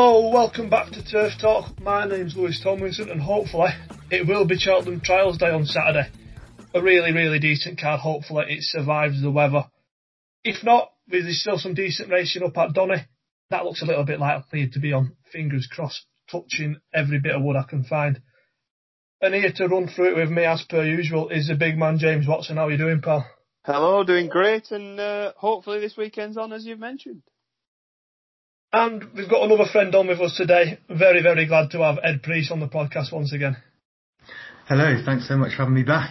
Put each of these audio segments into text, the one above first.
Welcome back to Turf Talk. My name's Lewis Tomlinson, and hopefully it will be Cheltenham Trials Day on Saturday. A really, really decent card. Hopefully it survives the weather. If not, there's still some decent racing up at Donny. That looks a little bit likely to be on. Fingers crossed, touching every bit of wood I can find. And here to run through it with me, as per usual, is the big man James Watson. How are you doing, pal? Hello, doing great, and uh, hopefully this weekend's on as you've mentioned. And we've got another friend on with us today. Very, very glad to have Ed Priest on the podcast once again. Hello, thanks so much for having me back.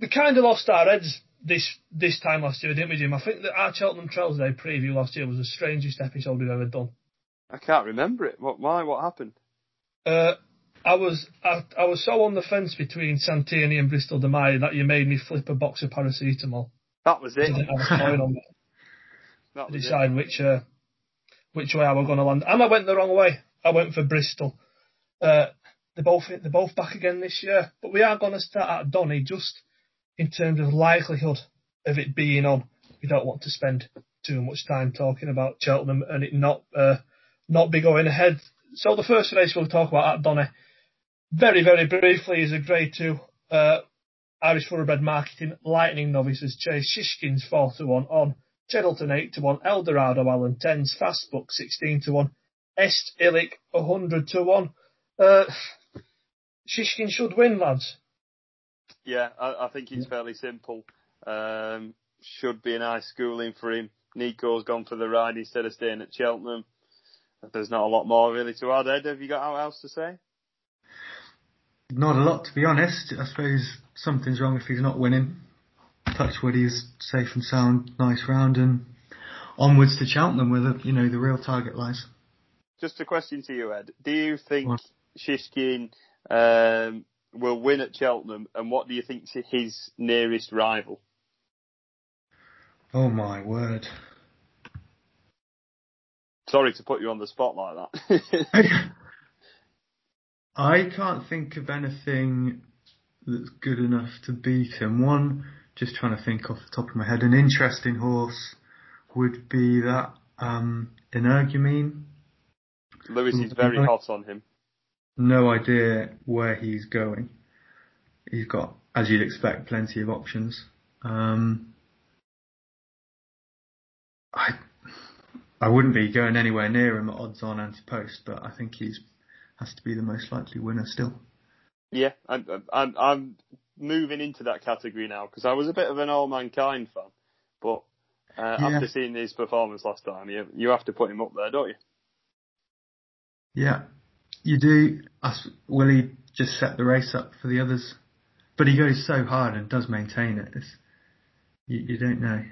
We kind of lost our heads this this time last year, didn't we, Jim? I think that our Cheltenham Trails Day preview last year was the strangest episode we've ever done. I can't remember it. What? Why? What happened? Uh, I was I, I was so on the fence between Santini and Bristol de Mai that you made me flip a box of paracetamol. That was it. Decide it. which uh, which way I was going to land. And I went the wrong way. I went for Bristol. Uh, they're both they're both back again this year, but we are going to start at Donny just in terms of likelihood of it being on. We don't want to spend too much time talking about Cheltenham and it not uh, not be going ahead. So the first race we'll talk about at Donny, very very briefly, is a Grade Two. Uh, Irish Thoroughbred Marketing Lightning Novices Chase Shishkins four to one on Cheddleton 8 to 1, Eldorado Allen 10s, Fastbook 16 to 1, Est Illick 100 to 1. Uh, Shishkin should win, lads. Yeah, I, I think it's fairly simple. Um, should be a nice schooling for him. Nico's gone for the ride instead of staying at Cheltenham. There's not a lot more really to add. Ed, have you got anything else to say? Not a lot, to be honest. I suppose something's wrong if he's not winning. Touchwood, he's safe and sound, nice round, and onwards to Cheltenham where the you know the real target lies. Just a question to you, Ed. Do you think what? Shishkin um, will win at Cheltenham, and what do you think is his nearest rival? Oh my word! Sorry to put you on the spot like that. I can't think of anything that's good enough to beat him. One just trying to think off the top of my head. An interesting horse would be that um, Energumene. Lewis is very hot on him. No idea where he's going. He's got, as you'd expect, plenty of options. Um, I I wouldn't be going anywhere near him at odds on anti post, but I think he's has to be the most likely winner still. Yeah, I'm, I'm, I'm moving into that category now because I was a bit of an Allmankind fan, but uh, yeah. after seeing his performance last time, you you have to put him up there, don't you? Yeah, you do. Will he just set the race up for the others? But he goes so hard and does maintain it. It's, you, you don't know.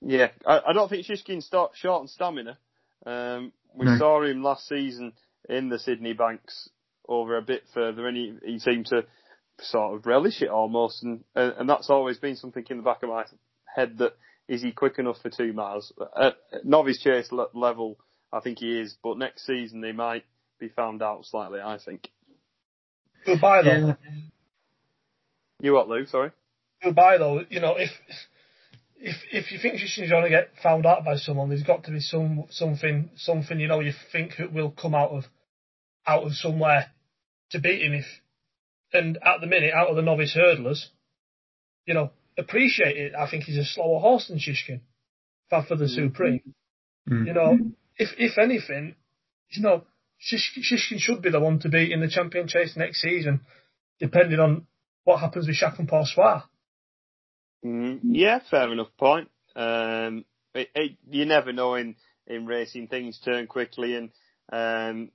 Yeah, I, I don't think Shishkin's short on stamina. Um, we no. saw him last season in the Sidney Banks over a bit further, and he, he seemed to sort of relish it almost, and and that's always been something in the back of my head that is he quick enough for two miles at novice chase level? I think he is, but next season they might be found out slightly. I think. Goodbye though. Yeah. You what, Lou? Sorry. Goodbye though. You know if. If if you think she's going to get found out by someone, there's got to be some something something you know you think will come out of out of somewhere to beat him if and at the minute, out of the novice hurdlers, you know, appreciate it. I think he's a slower horse than Shishkin Far for the mm. Supreme. Mm. You know, if if anything, you know, Shishkin should be the one to beat in the champion chase next season, depending on what happens with Chacun Pour Soi. Mm, yeah, fair enough point. Um, it, it, you never know in, in racing, things turn quickly and um,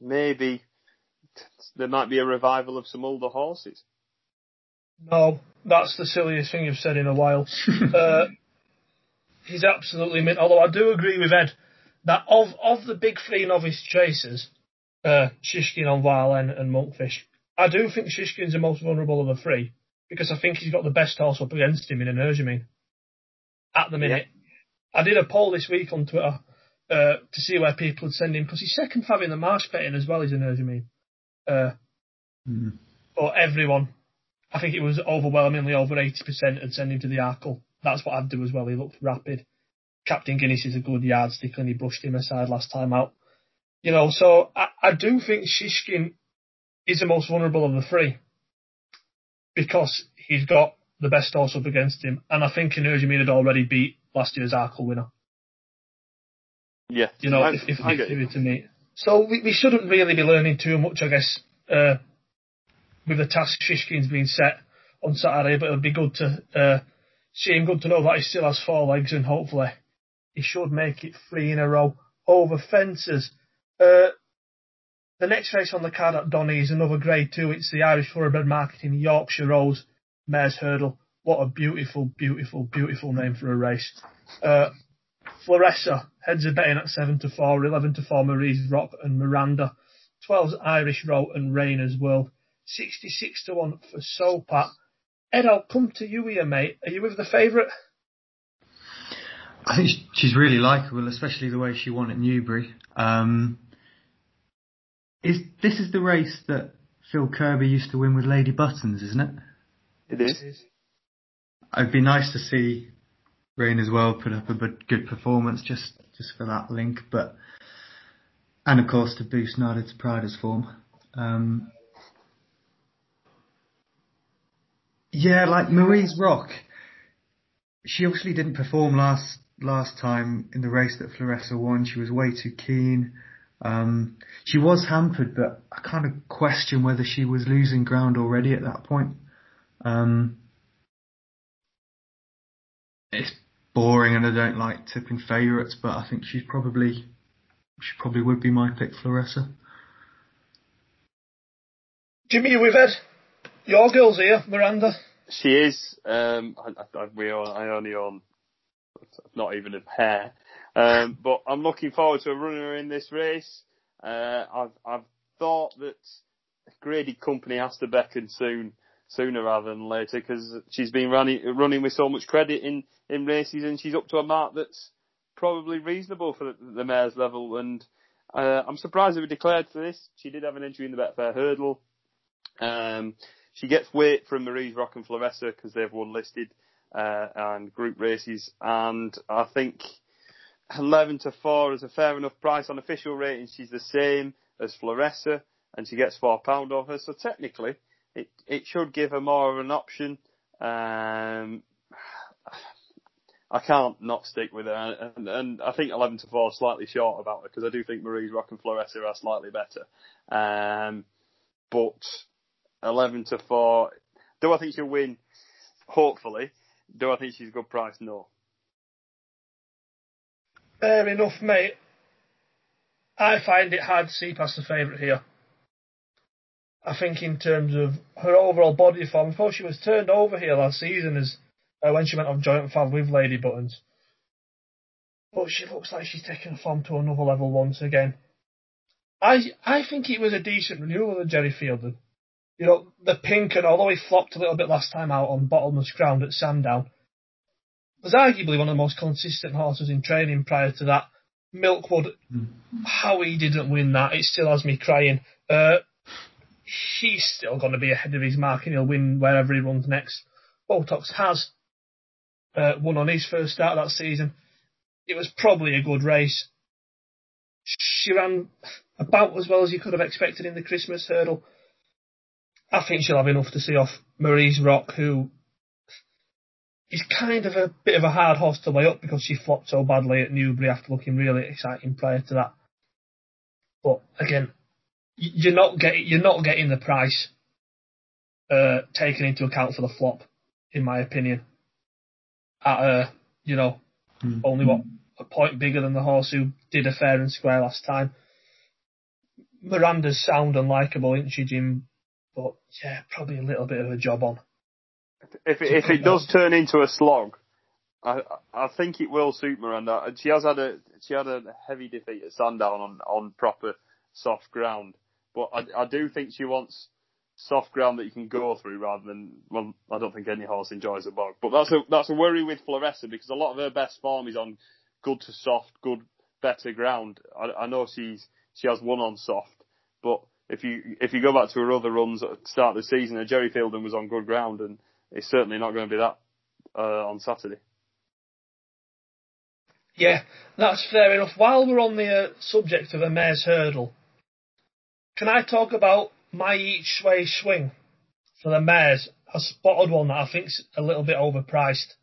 maybe there might be a revival of some older horses. No, that's the silliest thing you've said in a while. uh, he's absolutely mint. Although I do agree with Ed that of of the big three novice chasers, uh, Shishkin, Envoi-Allen, and Monkfish, I do think Shishkin's the most vulnerable of the three because I think he's got the best horse up against him in an Energumene at the minute. Yeah. I did a poll this week on Twitter uh, to see where people would send him because he's second fav in the marsh betting as well as Energumene. Uh, mm. But everyone, I think it was overwhelmingly over 80% had sent him to the Arkle. That's what I'd do as well. He looked rapid. Captain Guinness is a good yardstick and he brushed him aside last time out. You know, so I, I do think Shishkin is the most vulnerable of the three because he's got the best horse up against him, and I think Energy had already beat last year's Arkle winner. Yeah, you know, I, if, if, I if, if to me. So we, we shouldn't really be learning too much, I guess, uh, with the task Shishkin's set on Saturday, but it'll be good to uh, see him, good to know that he still has four legs, and hopefully he should make it three in a row over fences. Uh, the next race on the card at Donny is another grade two. It's the Irish Thoroughbred Marketing Yorkshire Rose Mares Hurdle. What a beautiful, beautiful, beautiful name for a race. Uh, Floressa heads are betting at 7 to 4, 11 to 4 Marie's Rock and Miranda, 12's Irish Roe and Rayna's World, 66 to 1 for Sopat. Ed, I'll come to you here, mate. Are you with the favourite? I think she's really likeable, especially the way she won at Newbury. Um, is this is the race that Phil Kirby used to win with Lady Buttons, isn't it? It is. It'd be nice to see Rayna's World put up a good performance just just for that link, but and of course to boost Nada to Prada's form. Um, yeah, like Marie's Rock. She obviously didn't perform last last time in the race that Floressa won. She was way too keen. Um, she was hampered, but I kind of question whether she was losing ground already at that point. Um, it's boring, and I don't like tipping favourites, but I think she's probably she probably would be my pick, Floressa. Jimmy, we've had Your girl's here, Miranda. She is. Um, I, I, we are. I only own not even a pair. Um, but I'm looking forward to running her in this race. Uh, I've, I've thought that Grady Company has to beckon soon, sooner rather than later, because she's been running running with so much credit in in races, and she's up to a mark that's probably reasonable for the, the mare's level. And uh, I'm surprised they were declared for this. She did have an entry in the Betfair hurdle. Um, she gets weight from Marie's Rock and Floressa because they've won listed uh, and group races, and I think 11 to 4 is a fair enough price on official rating. She's the same as Floressa and she gets £4 off her. So technically, it, it should give her more of an option. Um, I can't not stick with her, and, and I think 11 to 4 is slightly short about her because I do think Marie's Rock and Floressa are slightly better. Um, but 11 to 4, do I think she'll win? Hopefully. Do I think she's a good price? No. Fair enough, mate. I find it hard to see past the favourite here. I think in terms of her overall body form, of course she was turned over here last season as uh, when she went on joint fav with Lady Buttons. But she looks like she's taken form to another level once again. I I think it was a decent renewal of Gerry Feilden. You know, the pink and although he flopped a little bit last time out on bottomless ground at Sandown, was arguably one of the most consistent horses in training prior to that. Milkwood, mm. how he didn't win that, it still has me crying. Uh, he's still going to be ahead of his mark and he'll win wherever he runs next. Botox has uh, won on his first start of that season. It was probably a good race. She ran about as well as you could have expected in the Christmas hurdle. I think she'll have enough to see off Marie's Rock, who is kind of a bit of a hard horse to weigh up because she flopped so badly at Newbury after looking really exciting prior to that. But again, you're not getting you're not getting the price uh, taken into account for the flop, in my opinion. At uh, you know, mm-hmm. only what a point bigger than the horse who did a fair and square last time. Miranda's sound and likable, isn't she, Jim? But yeah, probably a little bit of a job on. If it, if it does turn into a slog, I I think it will suit Miranda. She has had a she had a heavy defeat at Sandown on on proper soft ground, but I I do think she wants soft ground that you can go through rather than well I don't think any horse enjoys a bog. But that's a that's a worry with Floressa because a lot of her best form is on good to soft, good better ground. I, I know she's she has one on soft, but if you if you go back to her other runs at the start of the season, Gerry Feilden was on good ground and it's certainly not going to be that uh, on Saturday. Yeah, that's fair enough. While we're on the uh, subject of a mare's hurdle, can I talk about my each way swing for the mares? I spotted one that I think's a little bit overpriced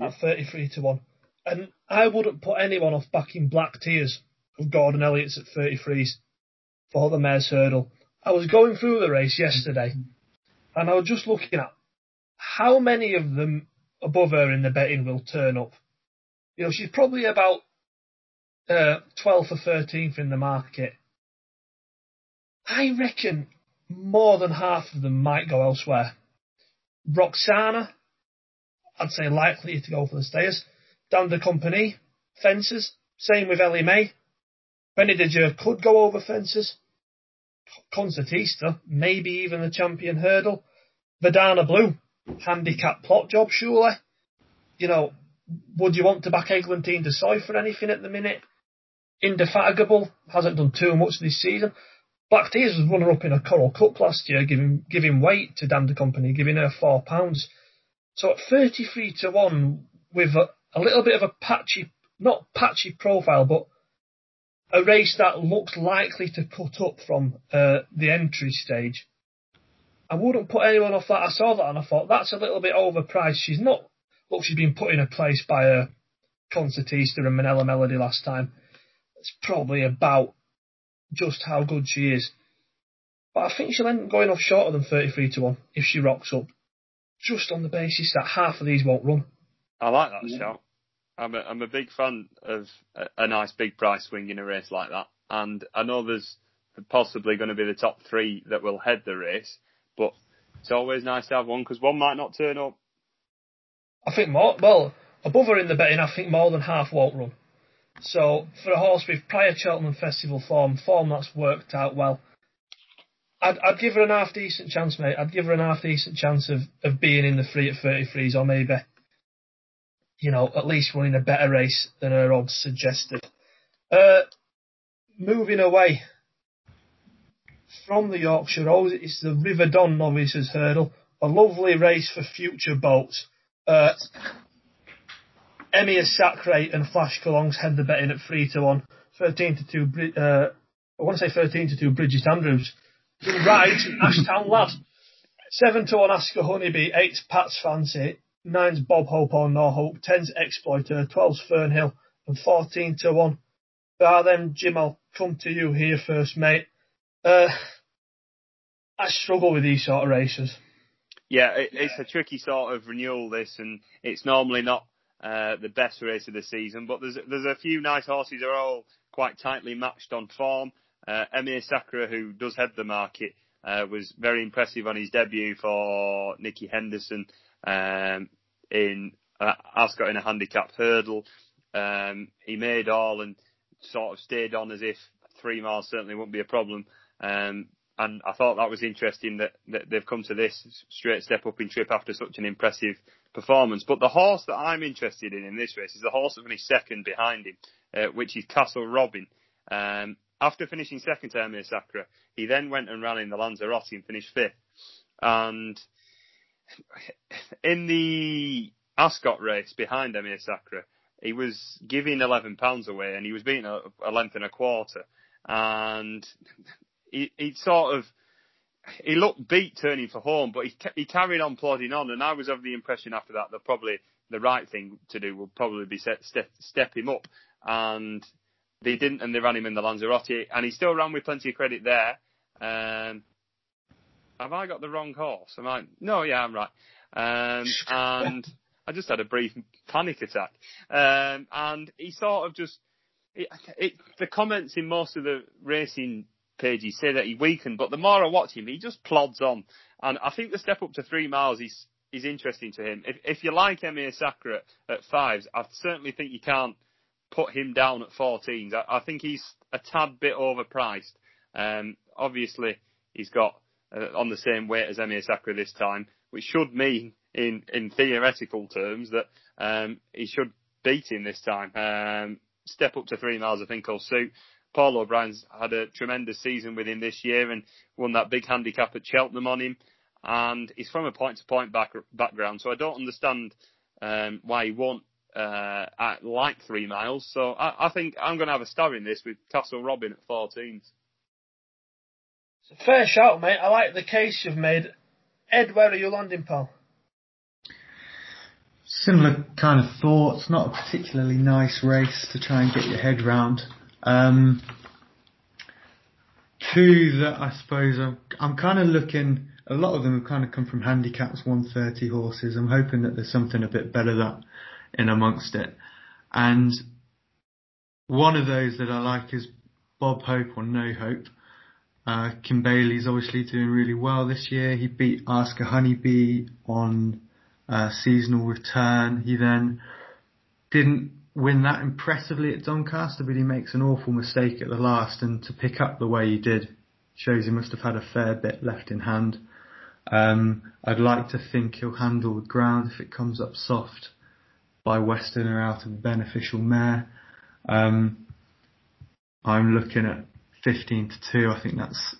at 33 to 1. And I wouldn't put anyone off backing Black Tears of Gordon Elliott's at 33s for the mare's hurdle. I was going through the race yesterday and I was just looking at how many of them above her in the betting will turn up. You know, she's probably about uh, 12th or 13th in the market. I reckon more than half of them might go elsewhere. Roksana, I'd say likely to go for the stayers. Dame de Compagnie, fences. Same with Elimay. Benny could go over fences. Concertista, maybe even the champion hurdle. Verdana Blue, handicap plot job, surely. You know, would you want to back Eglantine Du Seuil for anything at the minute? Indefatigable, hasn't done too much this season. Black Tears was runner up in a Coral Cup last year, giving giving weight to Dame de Compagnie, giving her four pounds. So at 33 to 1, with a, a little bit of a patchy, not patchy profile, but a race that looks likely to cut up from uh, the entry stage. I wouldn't put anyone off that. I saw that and I thought that's a little bit overpriced. She's not. Look, she's been put in a place by a Concertista and Minella Melody last time. It's probably about just how good she is. But I think she'll end up going off shorter than 33 to 1 if she rocks up. Just on the basis that half of these won't run. I like that yeah. shout. I'm a, I'm a big fan of a, a nice big price swing in a race like that. And I know there's possibly going to be the top three that will head the race, but it's always nice to have one because one might not turn up. I think more, well, above her in the betting, I think more than half won't run. So for a horse with prior Cheltenham Festival form, form that's worked out well, I'd, I'd give her an half decent chance, mate. I'd give her an half decent chance of, of being in the free at 33s or maybe, you know, at least running a better race than her odds suggested. Uh, moving away from the Yorkshire Rose, it's the River Don Novices Hurdle, a lovely race for future boats. Uh, Emir Sacre and Flash Collonges head the betting at 3 to 1. 13 to 2, uh, I want to say 13 to 2 Bridget Andrews. Right, Ashtown Lad. 7 to 1 Ask a Honeybee, 8's Pat's Fancy, 9's Bob Hope or No Hope, 10's Exploiter, 12's Fernhill, and 14 to 1. Ah, then Jim, I'll come to you here first, mate. Uh, I struggle with these sort of races. Yeah, it, it's a tricky sort of renewal, this, and it's normally not uh, the best race of the season. But there's there's a few nice horses that are all quite tightly matched on form. Uh, Emir Sacre, who does head the market, uh, was very impressive on his debut for Nicky Henderson um, in uh, Ascot in a handicap hurdle. Um, he made all and sort of stayed on as if three miles certainly wouldn't be a problem. Um, and I thought that was interesting that, that they've come to this straight step up in trip after such an impressive performance. But the horse that I'm interested in in this race is the horse that finished second behind him, uh, which is Castle Robin. Um, after finishing second to Emir Sacre, he then went and ran in the Lanzarote and finished fifth. And in the Ascot race behind Emir Sacre, he was giving eleven pounds away and he was beating a, a length and a quarter. And he, he sort of he looked beat turning for home, but he he carried on plodding on, and I was of the impression after that that probably the right thing to do would probably be set, step step him up, and they didn't, and they ran him in the Lanzarote, and he still ran with plenty of credit there. Um, have I got the wrong horse? Am I? No, yeah, I'm right. Um, and I just had a brief panic attack, um, and he sort of just. It, it, the comments in most of the racing pages say that he weakened, but the more I watch him, he just plods on. And I think the step up to three miles is is interesting to him. If if you like Emir Sacre at, at fives, I certainly think you can't put him down at 14s. I, I think he's a tad bit overpriced. Um, obviously, he's got uh, on the same weight as Emir Sacre this time, which should mean, in in theoretical terms, that um, he should beat him this time. Um, step up to three miles, I think, will suit. Paul O'Brien's had a tremendous season with him this year and won that big handicap at Cheltenham on him. And he's from a point to point back, background, so I don't understand um, why he won't uh, at like three miles. So I, I think I'm going to have a star in this with Castle Robin at 14. It's a fair shout, mate. I like the case you've made. Ed, where are you landing, pal? Similar kind of thoughts. Not a particularly nice race to try and get your head round. Um, two that I suppose I'm, I'm kind of looking. A lot of them have kind of come from handicaps 130 horses. I'm hoping that there's something a bit better that in amongst it. And one of those that I like is Bob Hope or No Hope. Uh, Kim Bailey's obviously doing really well this year. He beat a Honeybee on uh, seasonal return. He then didn't win that impressively at Doncaster, but he makes an awful mistake at the last, and to pick up the way he did shows he must have had a fair bit left in hand. Um, I'd like to think he'll handle the ground if it comes up soft by Westerner out of beneficial mare. Um, I'm looking at 15 to 2. I think that's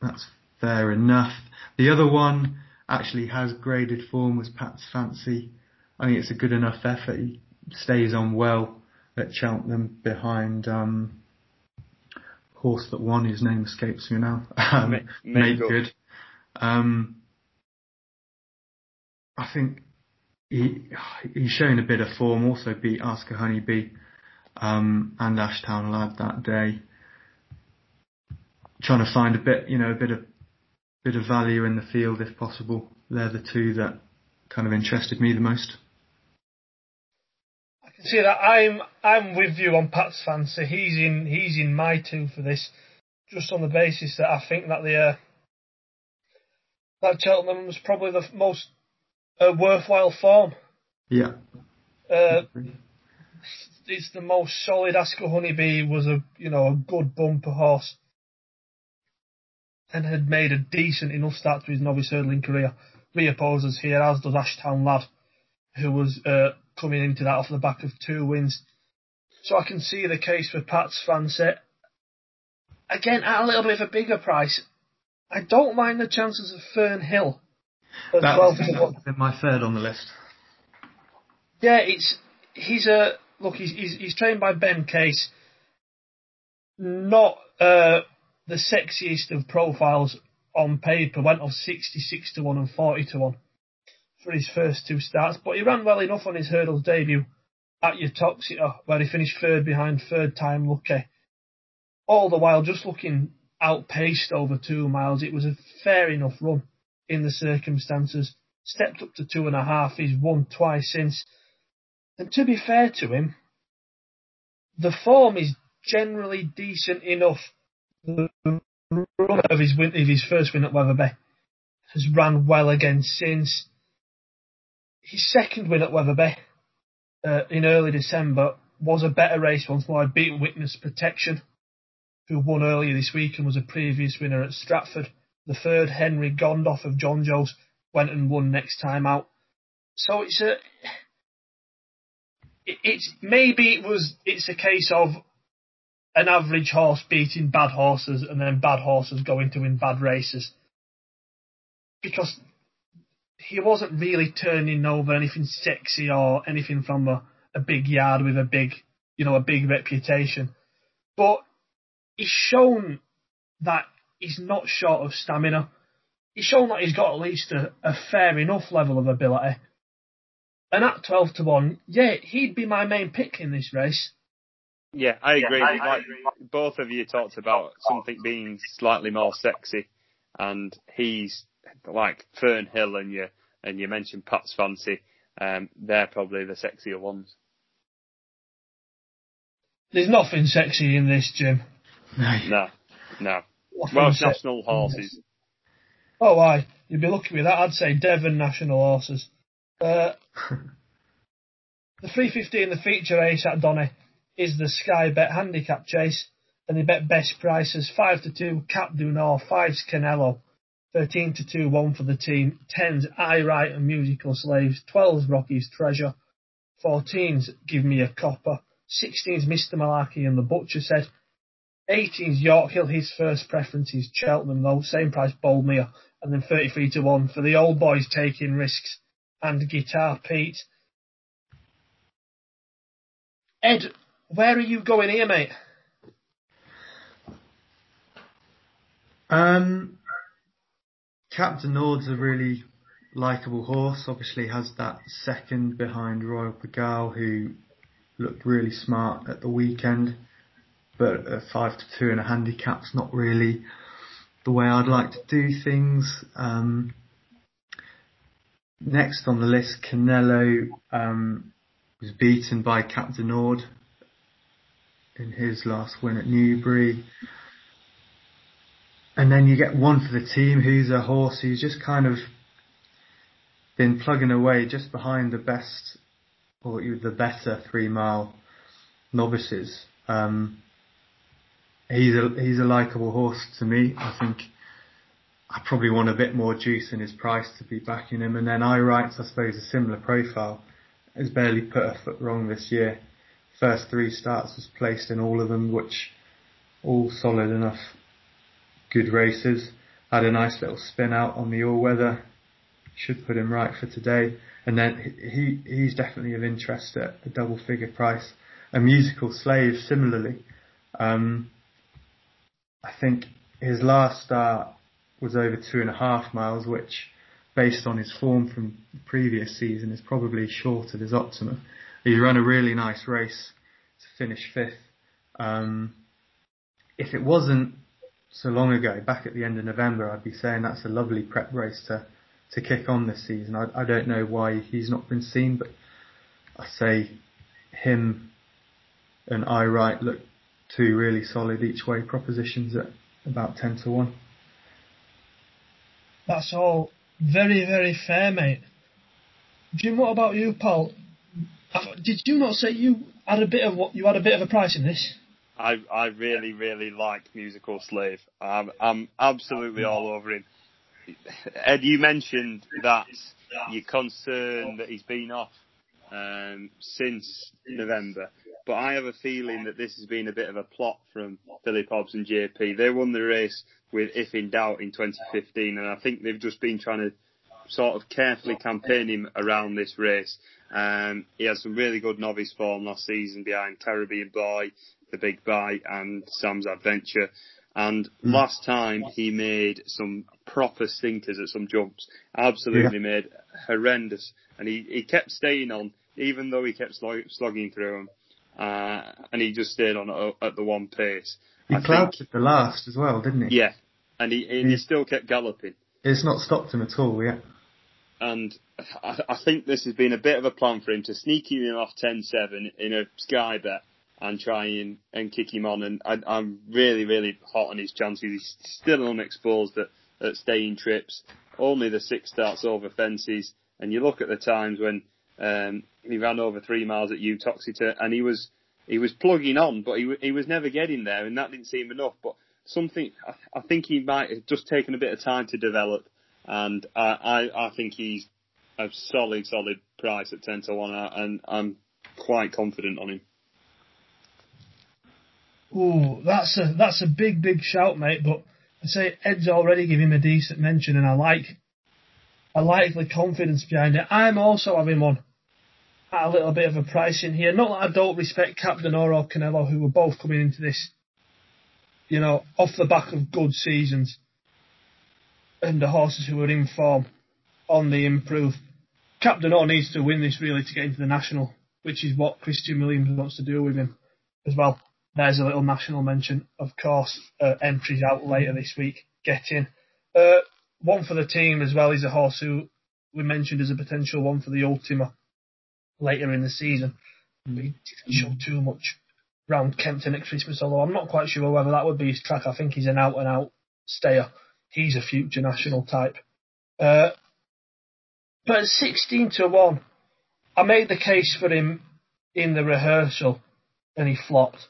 that's fair enough. The other one actually has graded form was Pat's Fancy. I think it's a good enough effort. He stays on well at Cheltenham behind um, horse that won. His name escapes me now. Um, made, good. Um, I think he he's showing a bit of form. Also beat Ask a Honeybee um, and Ashtown Lad that day. Trying to find a bit, you know, a bit of bit of value in the field if possible. They're the two that kind of interested me the most. See that. I'm I'm with you on Pat's fancy. He's in he's in my two for this, just on the basis that I think that the uh, that Cheltenham was probably the most a worthwhile form. Yeah. Uh, it's the most solid. Ask a Honeybee was a you know a good bumper horse, and had made a decent enough start to his novice hurdling career. Reopposes here, as does Ashtown Lad, who was uh, coming into that off the back of two wins. So I can see the case for Pat's fancy. Again, at a little bit of a bigger price, I don't mind the chances of Fernhill that was my third on the list. Yeah, it's he's a look. He's he's, he's trained by Ben Case. Not uh, the sexiest of profiles on paper. Went off sixty six to one and forty to one for his first two starts, but he ran well enough on his hurdles debut at Uttoxeter, uh, where he finished third behind third time lucky. All the while just looking outpaced over two miles. It was a fair enough run in the circumstances. Stepped up to two and a half. He's won twice since. And to be fair to him, the form is generally decent enough. The run of his win, of his first win at Wetherby has ran well again since. His second win at Wetherby uh, in early December was a better race once more. I beat Witness Protection, who won earlier this week and was a previous winner at Stratford. The third, Henry Gondoff of Jonjo's, went and won next time out. So it's a, it's maybe it was it's a case of an average horse beating bad horses and then bad horses going to win bad races because he wasn't really turning over anything sexy or anything from a, a big yard with a big you know a big reputation but he's shown that he's not short of stamina. He's shown that he's got at least a, a fair enough level of ability. And at 12 to 1, yeah, he'd be my main pick in this race. Yeah, I agree. Yeah, I, like, I agree. Both of you talked about something being slightly more sexy, and he's like Fernhill and you and you mentioned Pat's Fancy. Um, they're probably the sexier ones. There's nothing sexy in this, Jim. No, no. Welsh national horses. Oh, aye. You'd be lucky with that. I'd say Devon national horses. Uh, the 350 in the feature race at Donny is the Sky Bet handicap chase, and they bet best prices 5 to 2 Cap du Nord, 5's Canelo, 13 to 2 1 for the team, 10's Aye Right and Musical Slaves, 12's Rocky's Treasure, 14's Give Me a Copper, 16's Mr. Malarkey and the Butcher said, 18's York Hill, his first preference is Cheltenham though, same price Boldmere, and then 33 to 1 for the old boys taking risks and Guitar Pete. Ed, where are you going here, mate? Um, Cap du Nord's a really likable horse. Obviously, has that second behind Royale Pagaille, who looked really smart at the weekend. But a five to two and a handicap's not really the way I'd like to do things. Um, next on the list, Canelo um, was beaten by Cap du Nord in his last win at Newbury. And then you get one for the team who's a horse who's just kind of been plugging away just behind the best or the better three mile novices. Um, he's a he's a likable horse to me. I think I probably want a bit more juice in his price to be backing him. And then I writes, I suppose, a similar profile. Has barely put a foot wrong this year. First three starts was placed in all of them, which all solid enough, good races. Had a nice little spin out on the all weather. Should put him right for today. And then he he's definitely of interest at a double figure price. A musical slave similarly. Um, I think his last start was over two and a half miles, which, based on his form from the previous season, is probably short of his optimum. He ran a really nice race to finish fifth. Um, if it wasn't so long ago, back at the end of November, I'd be saying that's a lovely prep race to to kick on this season. I, I don't know why he's not been seen, but I say him and Aye Right look two really solid each way propositions at about 10 to 1. That's all very, very fair, mate. Jim, what about you, Paul? Did you not say you had a bit of what you had a bit of a price in this? I I really really like musical slave. I'm I'm absolutely all over him. Ed, you mentioned that you're concerned that he's been off um, since November. But I have a feeling that this has been a bit of a plot from Philip Hobbs and JP. They won the race with If in Doubt in 2015, and I think they've just been trying to sort of carefully campaign him around this race. Um, he had some really good novice form last season behind Caribbean Boy, The Big Bite, and Sam's Adventure. And mm. last time he made some proper stinkers at some jumps. Absolutely yeah. made horrendous. And he, he kept staying on, even though he kept slogging through them. Uh, and he just stayed on at, at the one pace. He clouded at the last as well, didn't he? Yeah. And he, and he still kept galloping. It's not stopped him at all, yeah. And I, I think this has been a bit of a plan for him to sneak him off 10-7 in a sky bet and try and, and kick him on. And I, I'm really, really hot on his chances. He's still unexposed at, at staying trips. Only the six starts over fences. And you look at the times when um, he ran over three miles at Uttoxeter, and he was he was plugging on, but he he was never getting there, and that didn't seem enough. But something I, I think he might have just taken a bit of time to develop, and I I, I think he's a solid solid price at ten to one, and I'm quite confident on him. Oh, that's a that's a big big shout, mate. But I say Ed's already giving him a decent mention, and I like I like the confidence behind it. I'm also having one at a little bit of a price in here. Not that I don't respect Cap du Nord or Canelo, who were both coming into this, you know, off the back of good seasons, and the horses who were in form on the improve. Cap du Nord needs to win this really to get into the national, which is what Christian Williams wants to do with him as well. There's a little national mention, of course. Uh, entries out later this week. Get in. Uh, one for the team as well. He's a horse who we mentioned as a potential one for the Ultima later in the season. But he didn't show too much round Kempton at Christmas, although I'm not quite sure whether that would be his track. I think he's an out and out stayer. He's a future national type. Uh, but at 16 to 1, I made the case for him in the rehearsal and he flopped.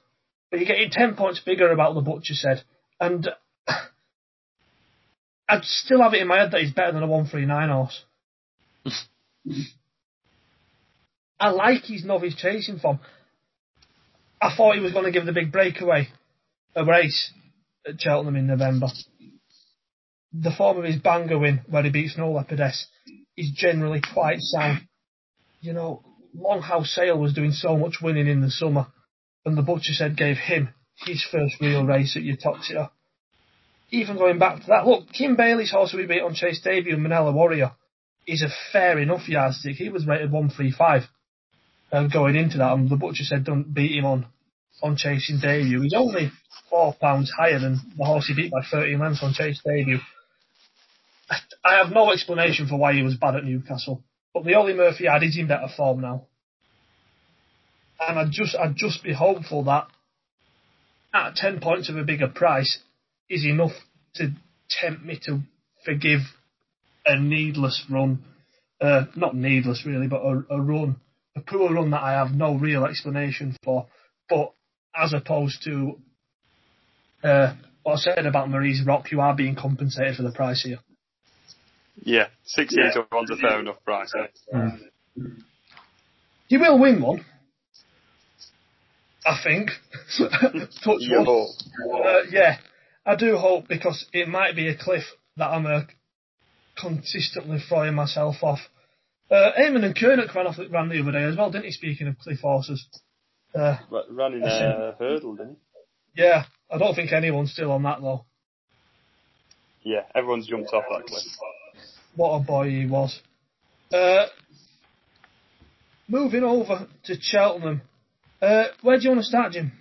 But you're getting 10 points bigger about the Butcher said. And I'd still have it in my head that he's better than a 139 horse. I like his novice chasing form. I thought he was going to give the big breakaway, a race at Cheltenham in November. The form of his Bangor win, where he beats No Leopardess, is generally quite sound. You know, Longhouse Sale was doing so much winning in the summer, and the Butcher said gave him his first real race at Uttoxeter. Even going back to that, look, Kim Bailey's horse we beat on Chase debut, Manila Warrior, is a fair enough yardstick. He was rated 135 um, going into that, and the Butcher said don't beat him on on chasing debut. He's only four pounds higher than the horse he beat by 13 lengths on chase debut. I have no explanation for why he was bad at Newcastle, but the Ollie Murphy ad is in better form now. And I'd just, I'd just be hopeful that at 10 points of a bigger price is enough to tempt me to forgive a needless run. Uh, not needless really, but a, a run, a poor run that I have no real explanation for. But as opposed to uh, what I said about Marie's Rock, you are being compensated for the price here. Yeah, 16 yeah. to 1's a fair enough price. Eh? Mm. You will win one. I think. Touch one. Uh, yeah, I do hope because it might be a cliff that I'm uh, consistently throwing myself off. Uh, Eamon An Cnoic ran off ran the other day as well, didn't he? Speaking of cliff horses, uh, running a hurdle, didn't he? Yeah, I don't think anyone's still on that though. Yeah, everyone's jumped off that cliff. What a boy he was. Uh, moving over to Cheltenham. Uh, where do you want to start, Jim?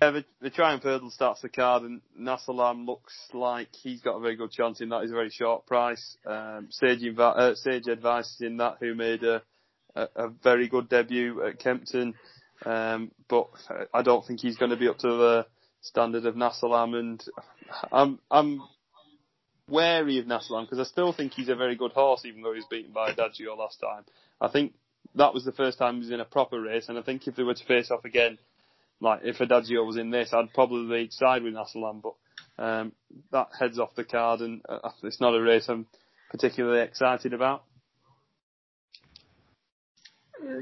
Yeah, the, the Triumph Hurdle starts the card, and Nassalam looks like he's got a very good chance in that. He's a very short price. Um, Sage, uh, Sage Advice in that, who made a, a, a very good debut at Kempton. Um, but I don't think he's going to be up to the standard of Nassalam, and I'm I'm wary of Nassalam because I still think he's a very good horse, even though he was beaten by Adagio last time. I think that was the first time he was in a proper race, and I think if they were to face off again, like if Adagio was in this, I'd probably side with Nassalam, but um, that heads off the card, and uh, it's not a race I'm particularly excited about.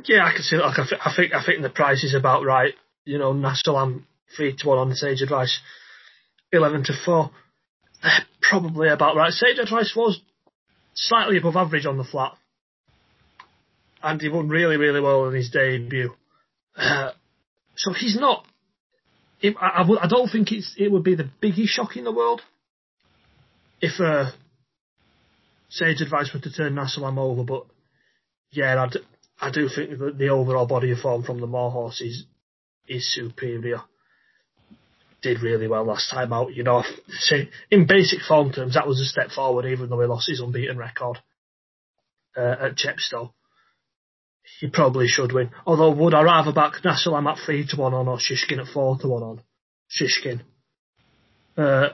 Yeah, I can see. Like, I, th- I think I think the price is about right. You know, Nassalam three to one on the Sage Advice, eleven to four, probably about right. Sage Advice was slightly above average on the flat, and he won really really well in his debut. Uh, so he's not. It, I, I, w- I don't think it's it would be the biggest shock in the world if uh, Sage Advice were to turn Nassalam over, but yeah, I'd, I do think that the overall body of form from the horse is, is superior. Did really well last time out, you know. In basic form terms, that was a step forward, even though he lost his unbeaten record uh, at Chepstow. He probably should win. Although, would I rather back Nassalam at three to one on or Shishkin at four to one on? Shishkin. Uh,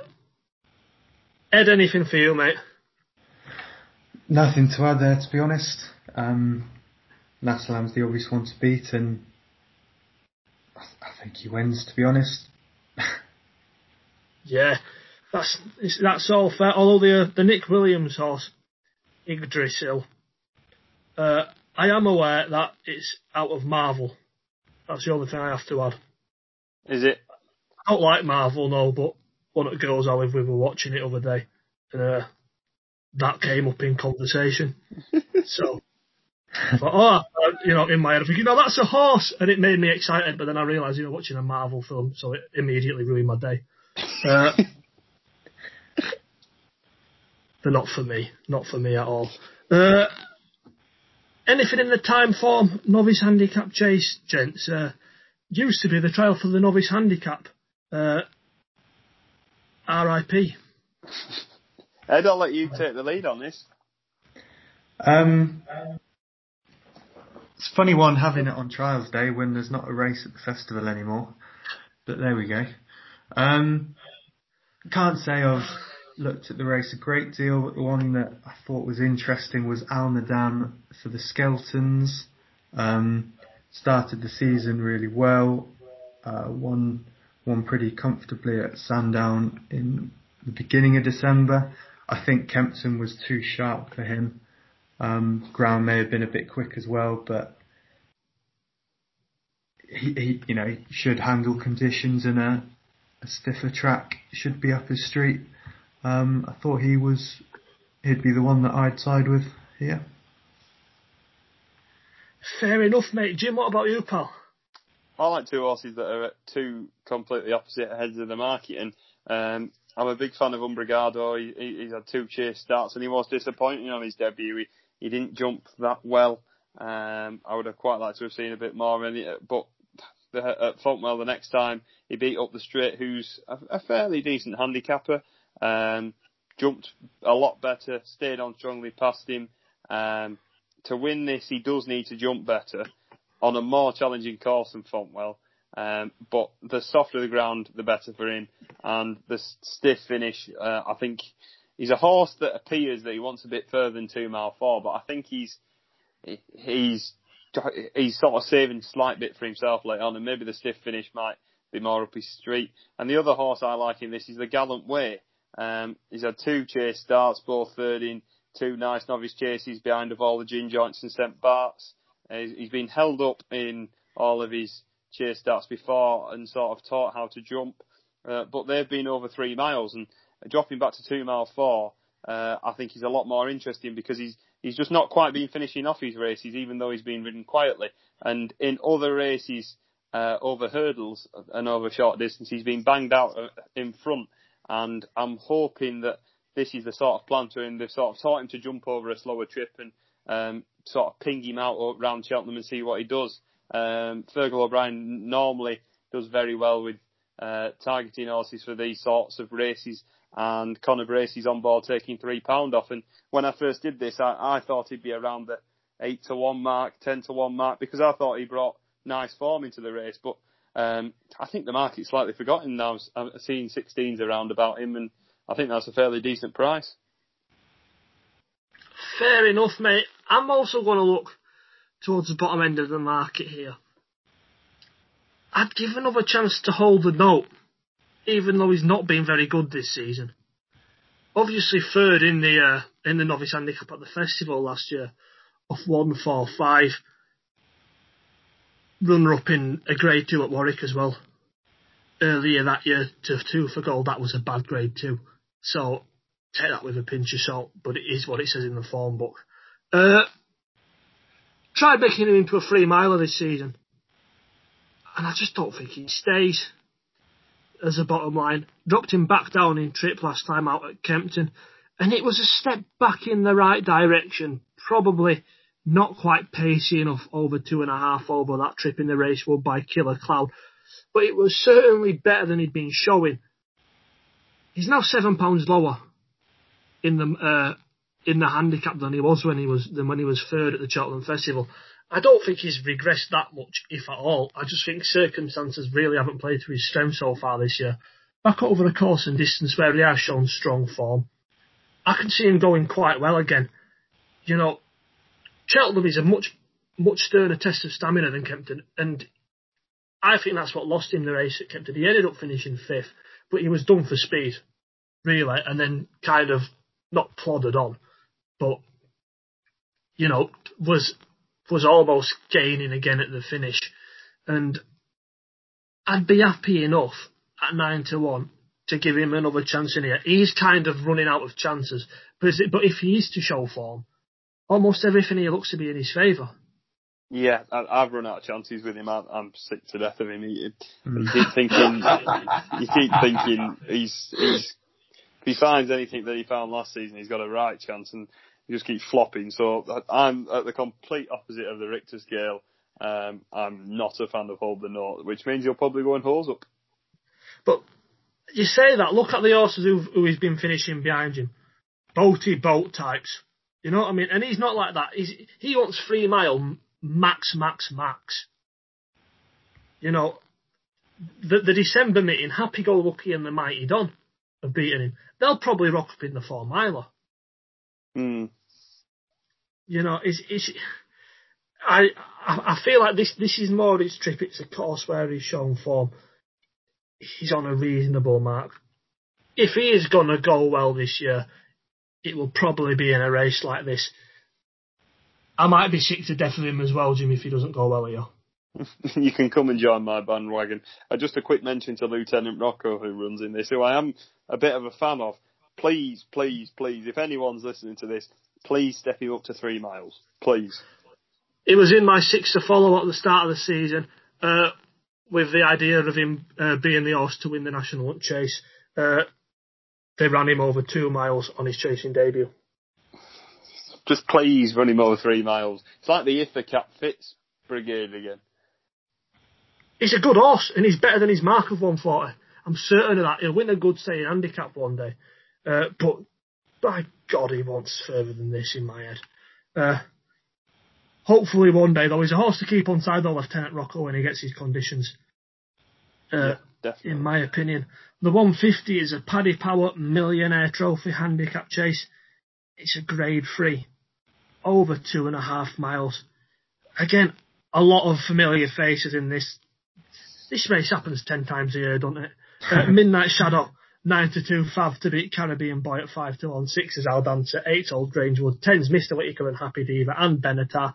Ed, anything for you, mate? Nothing to add there, to be honest. Um, Nassalam's the obvious one to beat, and I, I think he wins. To be honest. yeah, that's that's all fair. Although the the Nick Williams horse, Yggdrasil, uh, I am aware that it's out of Marvel. That's the only thing I have to add. Is it? I don't like Marvel, no, but one of the girls I we were watching it other day, and uh, that came up in conversation. so oh, you know, in my head, I think, you know, that's a horse, and it made me excited. But then I realised, you were watching a Marvel film, so it immediately ruined my day. Uh, they're not for me, not for me at all. Uh, anything in the Timeform novice handicap chase, gents? Uh, used to be the trial for the novice handicap. Uh, R.I.P. Ed, I'll let you take the lead on this. Um, it's a funny one having it on trials day when there's not a race at the festival anymore. But there we go. Um, can't say I've looked at the race a great deal, but the one that I thought was interesting was Almadan for the Skeltons. Um, started the season really well. Uh, won won pretty comfortably at Sandown in the beginning of December. I think Kempton was too sharp for him. Um, ground may have been a bit quick as well, but he, he you know, should handle conditions in a, a stiffer track. Should be up his street. Um, I thought he was, he'd be the one that I'd side with here. Fair enough, mate. Jim, what about you, pal? I like two horses that are at two completely opposite heads of the market, and um, I'm a big fan of Umbrigado. He, he's had two chase starts, and he was disappointing on his debut. He, he didn't jump that well. Um, I would have quite liked to have seen a bit more, in it, but the, at Fontwell the next time he beat up the straight, who's a, a fairly decent handicapper. Um, jumped a lot better, stayed on strongly past him. Um, to win this, he does need to jump better on a more challenging course than Fontwell. Um, but the softer the ground, the better for him. And the stiff finish, uh, I think he's a horse that appears that he wants a bit further than two mile four, but I think he's he's he's sort of saving a slight bit for himself later on, and maybe the stiff finish might be more up his street. And the other horse I like in this is the Gallant Way. Um, he's had two chase starts, both third in two nice novice chases behind of all the gin joints and St Bart's. Uh, he's been held up in all of his chase starts before and sort of taught how to jump, uh, but they've been over three miles and dropping back to two mile four. Uh, I think he's a lot more interesting because he's he's just not quite been finishing off his races, even though he's been ridden quietly. And in other races, uh, over hurdles and over short distance, he's been banged out uh, in front. And I'm hoping that this is the sort of plan to him. They've sort of taught him to jump over a slower trip and um, sort of ping him out around Cheltenham and see what he does. Um, Fergal O'Brien normally does very well with uh, targeting horses for these sorts of races and Connor Brace's on board taking three pound off. And when I first did this, I, I thought he'd be around the eight to one mark, ten to one mark, because I thought he brought nice form into the race. But um, I think the market's slightly forgotten now. I've seen 16s around about him, and I think that's a fairly decent price. Fair enough, mate. I'm also going to look towards the bottom end of the market here. I'd give another chance to hold the note even though he's not been very good this season. Obviously, third in the uh, in the novice handicap at the festival last year, off one four five. Runner up in a grade two at Warwick as well. Earlier that year to two for gold, that was a bad grade two. So take that with a pinch of salt, but it is what it says in the form book. Uh, tried making him into a free miler this season, and I just don't think he stays as a bottom line. Dropped him back down in trip last time out at Kempton, and it was a step back in the right direction. Probably not quite pacey enough over two and a half over that trip in the race Racewood by Killer Clown, but it was certainly better than he'd been showing. He's now seven pounds lower in the uh, in the handicap than he was when he was than when he was third at the Cheltenham Festival. I don't think he's regressed that much, if at all. I just think circumstances really haven't played to his strength so far this year. Back over the course and distance where he has shown strong form, I can see him going quite well again. You know, Cheltenham is a much, much sterner test of stamina than Kempton, and I think that's what lost him the race at Kempton. He ended up finishing fifth, but he was done for speed, really, and then kind of not plodded on, but you know, was was almost gaining again at the finish. And I'd be happy enough at 9 to 1 to give him another chance in here. He's kind of running out of chances. But, but if he is to show form, almost everything here looks to be in his favour. Yeah, I, have run out of chances with him. I'm, I'm sick to death of him. He, you keep thinking, you keep thinking he's, he's, if he finds anything that he found last season, he's got a right chance. And he just keeps flopping. So I'm at the complete opposite of the Richter scale. Um, I'm not a fan of Hold the Note, which means you'll probably go and hose up. But you say that, look at the horses who who he's been finishing behind him. Boaty boat types. You know what I mean? And he's not like that. He's, he wants three mile max, max, max. You know, the, the December meeting, Happy Go Lucky and the Mighty Don have beaten him. They'll probably rock up in the four miler. Mm. You know, it's, it's, I, I feel like this, this is more his trip. It's a course where he's shown form. He's on a reasonable mark. If he is going to go well this year, it will probably be in a race like this. I might be sick to death of him as well, Jim, if he doesn't go well here. you can come and join my bandwagon. Uh, just a quick mention to Lieutenant Rocco, who runs in this, who I am a bit of a fan of please, please, please, if anyone's listening to this, please step him up to three miles. Please. he was in my six to follow up at the start of the season, uh, with the idea of him uh, being the horse to win the national hunt chase. They ran him over two miles on his chasing debut. Just please run him over three miles. It's like the Ithaca Fitz brigade again. He's a good horse, and he's better than his mark of 140. I'm certain of that. He'll win a good saying handicap one day. Uh, but by God, he wants further than this in my head. Uh, hopefully one day, though, he's a horse to keep on side though, Lieutenant Rocco, when he gets his conditions. Uh, yeah, in my opinion. The 150 is a Paddy Power Millionaire Trophy handicap chase. It's a grade three, over two and a half miles. Again, a lot of familiar faces in this. This race happens ten times a year, doesn't it? Uh, Midnight Shadow, 9 to 2 Fav to beat Caribbean Boy at 5 to 1, 6 is Al Dancer, 8 Old Grangewood, 10's Mr. Whitaker and Happy Diva and Benatar,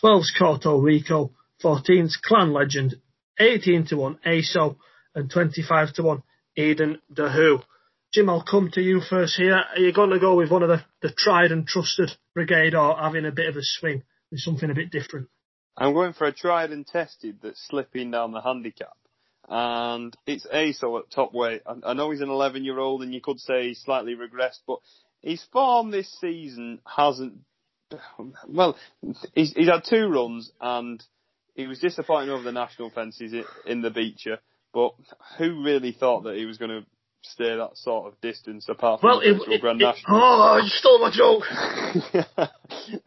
12's Corto Rico, 14's Clan Legend, 18 to 1 ASO, and 25 to 1 Eden Du Houx. Jim, I'll come to you first here. Are you going to go with one of the, the tried and trusted brigade or having a bit of a swing with something a bit different? I'm going for a tried and tested that's slipping down the handicap. And it's ASO at top weight. I, I know he's an 11 year old and you could say he's slightly regressed, but his form this season hasn't, well, he's, he's had two runs and he was disappointing over the national fences in the Becher, but who really thought that he was going to stay that sort of distance apart from well, it, it, Grand it, National? Oh, you stole my joke!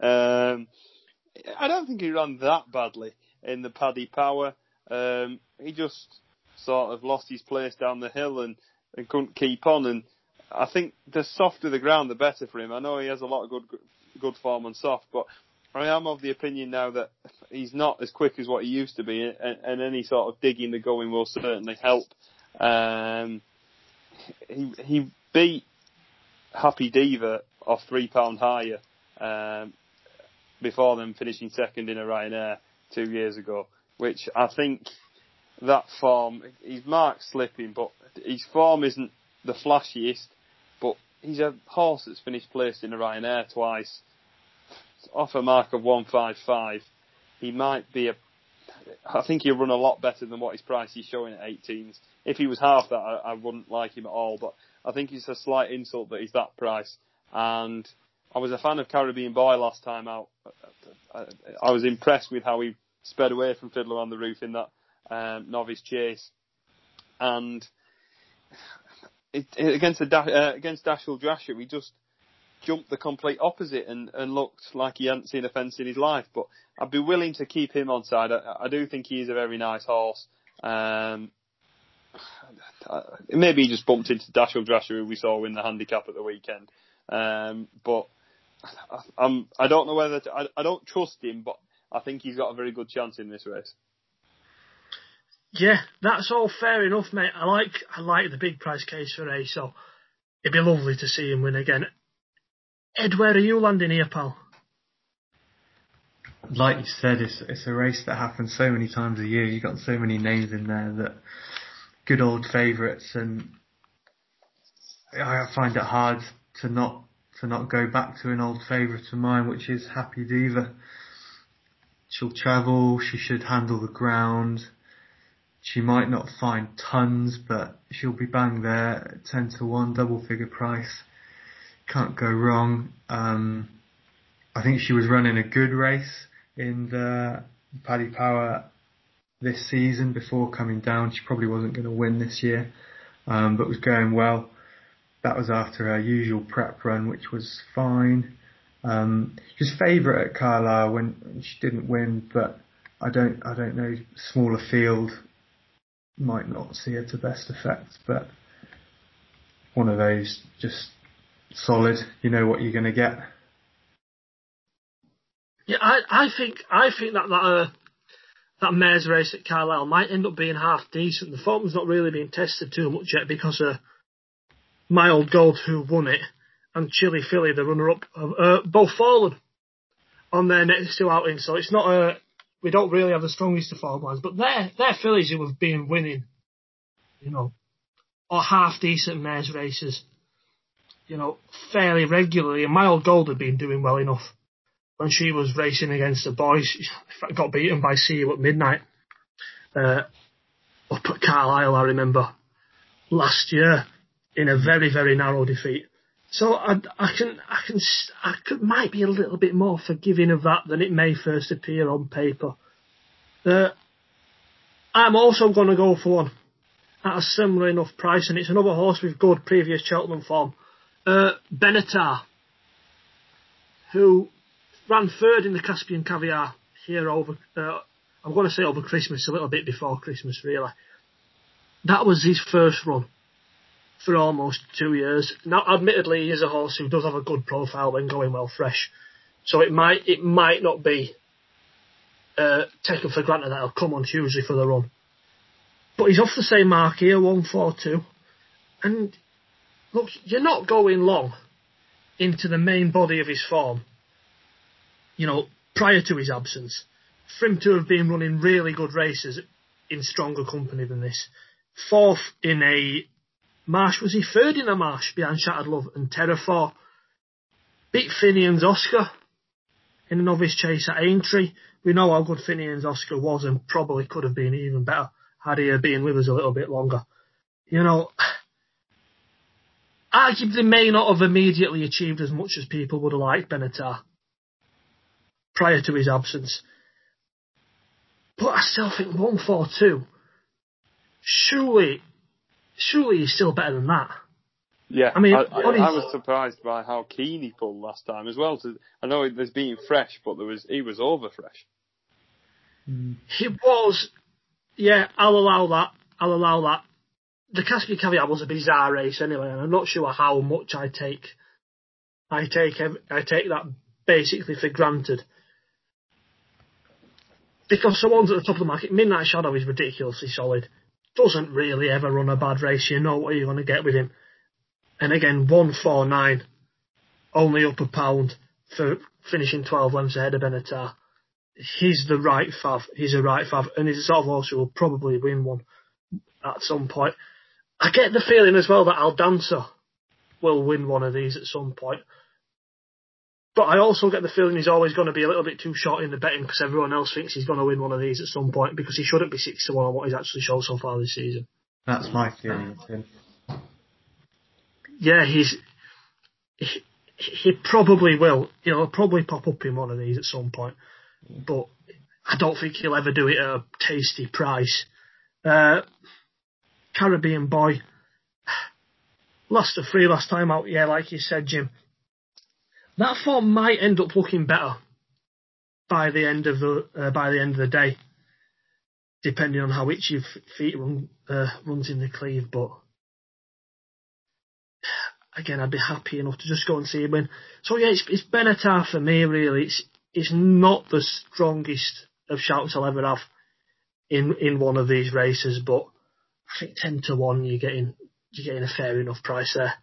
um, I don't think he ran that badly in the Paddy Power. Um, he just sort of lost his place down the hill and, and couldn't keep on. And I think the softer the ground, the better for him. I know he has a lot of good good form on soft, but I am of the opinion now that he's not as quick as what he used to be, and, and any sort of digging the going will certainly help. Um, he he beat Happy Diva off three pound higher um, before them finishing second in a Ryanair two years ago, which I think that form, his mark's slipping, but his form isn't the flashiest, but he's a horse that's finished placed in a Ryanair twice, off a mark of 155. He might be a, I think he'll run a lot better than what his price is showing at 18s. If he was half that, I, I wouldn't like him at all, but I think it's a slight insult that he's that price. And I was a fan of Caribbean Boy last time out. I was impressed with how he sped away from Fiddler on the Roof in that um, novice chase, and it, it, against the uh, against Dashel Drasher, he just jumped the complete opposite and, and looked like he hadn't seen a fence in his life. But I'd be willing to keep him on side. I, I do think he is a very nice horse. Um, maybe he just bumped into Dashel Drasher, who we saw win the handicap at the weekend. Um, but I, I'm, I don't know whether to, I, I don't trust him, but I think he's got a very good chance in this race. Yeah, that's all fair enough, mate. I like I like the big price case for Ace, so it'd be lovely to see him win again. Ed, where are you landing here, pal? Like you said, it's it's a race that happens so many times a year. You've got so many names in there that good old favourites, and I find it hard to not to not go back to an old favourite of mine, which is Happy Diva. She'll travel. She should handle the ground she might not find tons, but she'll be bang there, 10 to 1, double figure price. Can't go wrong. Um, I think she was running a good race in the Paddy Power this season before coming down. She probably wasn't going to win this year, um, but was going well. That was after her usual prep run, which was fine. Um, she was favourite at Carlisle when she didn't win, but I don't, I don't know, smaller field, might not see it to best effect, but one of those just solid. You know what you're going to get. Yeah, I, I think I think that that uh, that mares race at Carlisle might end up being half decent. The form's not really being tested too much yet because uh, my old gold who won it and Chilli Filli, the runner-up, uh, both fallen on their next two outings. So it's not a we don't really have the strongest of form lines, but they're, they're fillies who have been winning, you know, or half decent mares races, you know, fairly regularly. And my old gold had been doing well enough. when she was racing against the boys, She got beaten by See at midnight. Uh, up at Carlisle, I remember last year in a very very narrow defeat. So I, I can I can I could, might be a little bit more forgiving of that than it may first appear on paper. Uh, I'm also going to go for one at a similar enough price, and it's another horse with good previous Cheltenham form. Uh, Benatar, who ran third in the Caspian Caviar here over, uh, I'm going to say over Christmas, a little bit before Christmas really. That was his first run for almost two years. Now, admittedly, he is a horse who does have a good profile when going well fresh, so it might it might not be uh, taken for granted that he'll come on Tuesday for the run. But he's off the same mark here, 142. And look, you're not going long into the main body of his form, you know, prior to his absence. For him to have been running really good races in stronger company than this. Fourth in a marsh, was he third in a marsh behind Shattered Love and Terrefort? Beat Finian's Oscar in a novice chase at Aintree. We know how good Finian's Oscar was and probably could have been even better had he been with us a little bit longer. You know, arguably may not have immediately achieved as much as people would have liked Benatar prior to his absence. But I still think 142, surely, surely he's still better than that. Yeah, I mean, I, I, I, was surprised by how keen he pulled last time as well. So I know there's being fresh, but there was he was over fresh. Hmm. He was, yeah, I'll allow that. I'll allow that. The Caspian Caviar was a bizarre race anyway, and I'm not sure how much I take. I take I take that basically for granted. Because someone's at the top of the market, Midnight Shadow is ridiculously solid. Doesn't really ever run a bad race. You know what you're going to get with him. And again, one four nine, only up a pound for finishing 12 lengths ahead of Benatar he's the right fav. He's a right fav, and he's a sort of horse who will probably win one at some point. I get the feeling as well that Al Dancer will win one of these at some point. But I also get the feeling he's always going to be a little bit too short in the betting because everyone else thinks he's going to win one of these at some point because he shouldn't be six to one on what he's actually shown so far this season. That's my feeling too. Yeah, he's he, he probably will. He'll probably pop up in one of these at some point but I don't think he'll ever do it at a tasty price. Uh, Caribbean boy lost a free last time out. Yeah, like you said, Jim. That form might end up looking better by the end of the uh, by the end of the day, depending on how itchy feet run, uh, runs in the Cleeve. But again, I'd be happy enough to just go and see him win. So yeah, it's, it's Benatar for me. Really, it's is not the strongest of shouts I'll ever have in in one of these races, but I think ten to one you're getting you're getting a fair enough price there.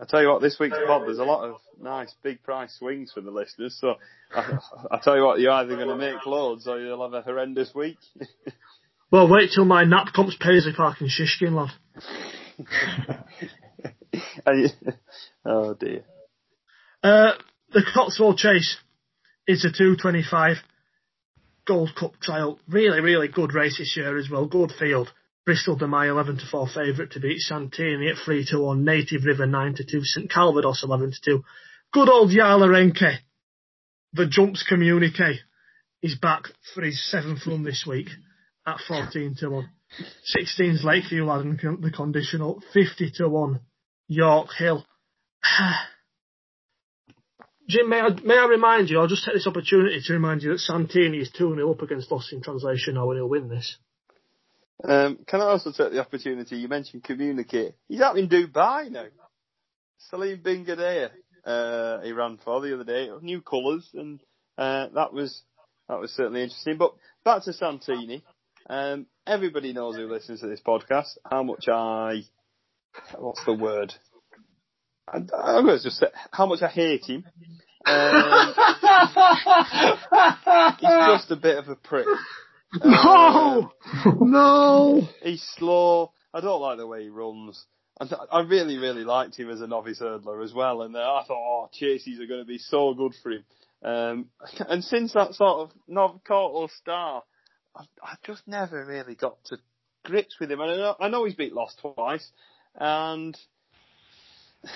I tell you what, this week's pod there's a lot of nice big price swings for the listeners. So I, I tell you what, you're either going to make loads or you'll have a horrendous week. well, wait till my nap comes Paisley Park and Shishkin, lad. oh dear. Uh, the Cotswold Chase. is a 225 Gold Cup trial. Really, really good race this year as well. Good field. Bristol De Mai 11 to 4 favourite to beat Santini at 3 to 1. Native River 9 to 2. St Calvados 11 to 2. Good old Yala Enki. The jumps communique is back for his seventh run this week at 14 to 1. 16's Lakeview lad in the conditional. 50 to 1. York Hill. Jim, may I, may I remind you, I'll just take this opportunity to remind you that Santini is 2 0 up against Lost in Translation now and he'll win this. Um, can I also take the opportunity, you mentioned communicate. He's out in Dubai now. Salem bin Ghadayer, uh, he ran for the other day, new colours, and uh, that was that was certainly interesting. But back to Santini. Um, everybody knows who listens to this podcast how much I, what's the word? I, I'm going to just say how much I hate him. Um, he's just a bit of a prick. No! Um, no! He's slow. I don't like the way he runs. And I really, really liked him as a novice hurdler as well. And uh, I thought, oh, chases are going to be so good for him. Um, and since that sort of Novcourt star, I've, I've, just never really got to grips with him. And I know, I know he's beat Lost twice, and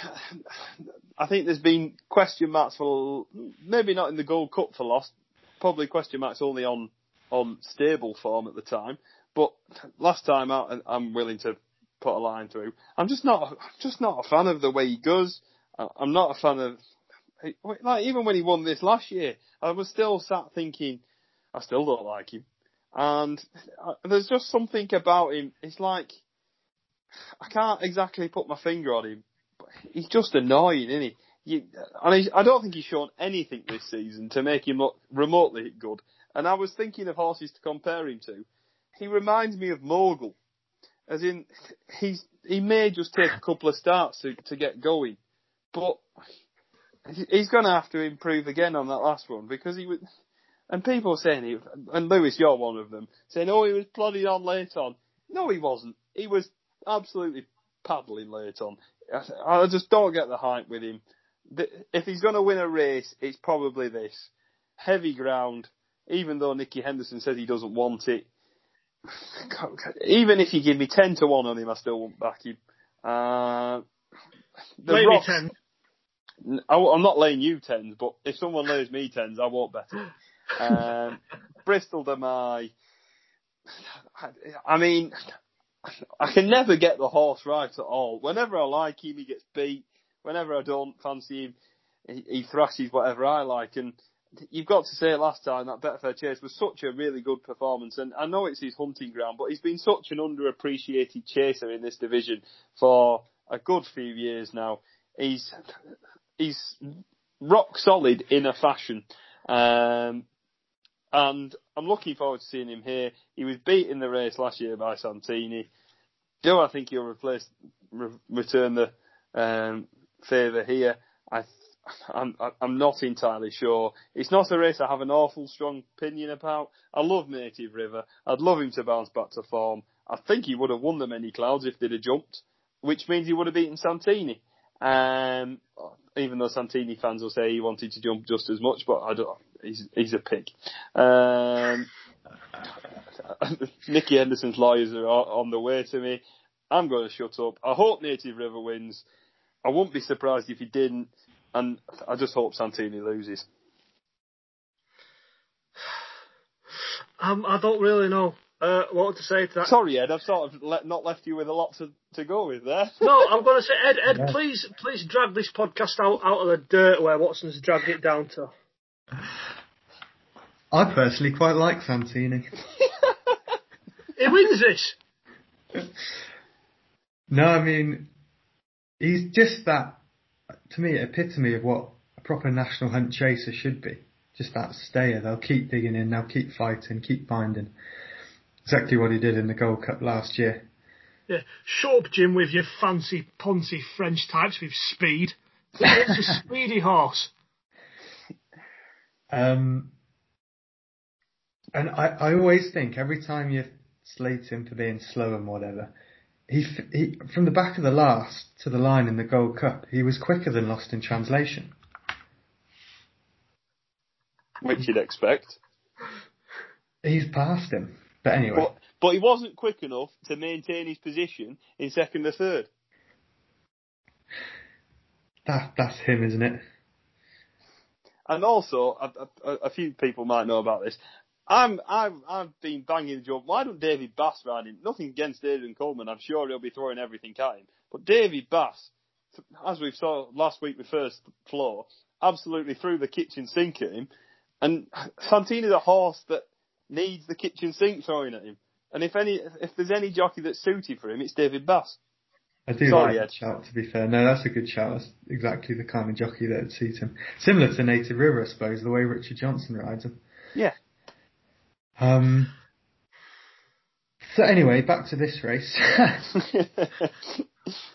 I think there's been question marks for maybe not in the Gold Cup for Lost, probably question marks only on on stable form at the time. But last time out, I'm willing to put a line through. I'm just not, I'm just not a fan of the way he goes. I'm not a fan of, like even when he won this last year, I was still sat thinking, I still don't like him. And there's just something about him. It's like I can't exactly put my finger on him, but he's just annoying, isn't he? You, and I don't think he's shown anything this season to make him look remotely good. And I was thinking of horses to compare him to. He reminds me of Mogul, as in he's he may just take a couple of starts to to get going, but he's going to have to improve again on that last one because he was. And people saying he, and Lewis, you're one of them, saying, oh, he was plodding on late on. No, he wasn't. He was absolutely paddling late on. I just don't get the hype with him. If he's going to win a race, it's probably this. Heavy ground, even though Nicky Henderson says he doesn't want it. Even if you give me 10 to 1 on him, I still won't back him. Uh, the Rocks, 10. I, am not laying you 10s, but if someone lays me 10s, I won't bet it. Um, Bristol De Mai. I mean, I can never get the horse right at all. Whenever I like him, he gets beat. Whenever I don't fancy him, he, he thrashes whatever I like. And you've got to say last time that Betfair Chase was such a really good performance. And I know it's his hunting ground, but he's been such an underappreciated chaser in this division for a good few years now. He's he's rock solid in a fashion. Um, and I'm looking forward to seeing him here. He was beat in the race last year by Santini. Do I think he'll replace, re- return the um, favour here? I, I'm, I'm not entirely sure. It's not a race I have an awful strong opinion about. I love Native River. I'd love him to bounce back to form. I think he would have won the many clouds if they'd have jumped, which means he would have beaten Santini. Um, even though Santini fans will say he wanted to jump just as much, but I don't. He's he's a pig. Um, Nicky Henderson's lawyers are on the way to me. I'm going to shut up. I hope Native River wins. I wouldn't be surprised if he didn't, and I just hope Santini loses. Um, I don't really know uh, what to say to that. Sorry, Ed, I've sort of le- not left you with a lot to, to go with there. no, I'm going to say, Ed, Ed, yeah. please, please drag this podcast out, out of the dirt where Watson's dragged it down to. I personally quite like Santini. he wins this. No, I mean, he's just that, to me, epitome of what a proper national hunt chaser should be. Just that stayer. They'll keep digging in, they'll keep fighting, keep binding. Exactly what he did in the Gold Cup last year. Yeah, shut up, Jim, with your fancy poncy French types with speed. It's a speedy horse. Um, and I, I always think every time you slate him for being slow and whatever, he, he from the back of the last to the line in the Gold Cup, he was quicker than Lost in Translation. Which you'd expect. He's passed him. But anyway. But, but he wasn't quick enough to maintain his position in second or third. That, that's him, isn't it? And also, a, a, a few people might know about this. I'm, I've, I've been banging the drum. Why don't David Bass ride him? Nothing against Aidan Coleman. I'm sure he'll be throwing everything at him. But David Bass, as we saw last week with First Flow, absolutely threw the kitchen sink at him. And Santini's a horse that needs the kitchen sink thrown at him. And if any, if there's any jockey that's suited for him, it's David Bass. I do Sorry, like that shout, to be fair. No, that's a good shout. That's exactly the kind of jockey that would suit him. Similar to Native River, I suppose, the way Richard Johnson rides him. Yeah. Um. So anyway, back to this race.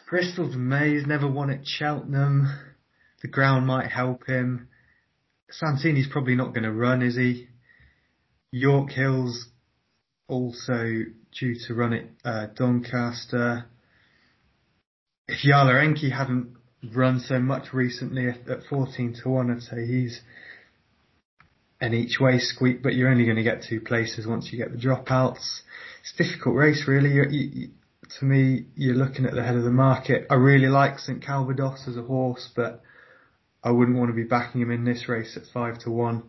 Bristol De Mai's never won at Cheltenham. The ground might help him. Santini's probably not going to run, is he? York Hills also due to run at uh, Doncaster. If Yala Enki hadn't run so much recently at, at 14 to 1, I'd say he's an each way squeak, but you're only going to get two places once you get the dropouts. It's a difficult race, really. You, you, to me, you're looking at the head of the market. I really like St Calvados as a horse, but I wouldn't want to be backing him in this race at five to one.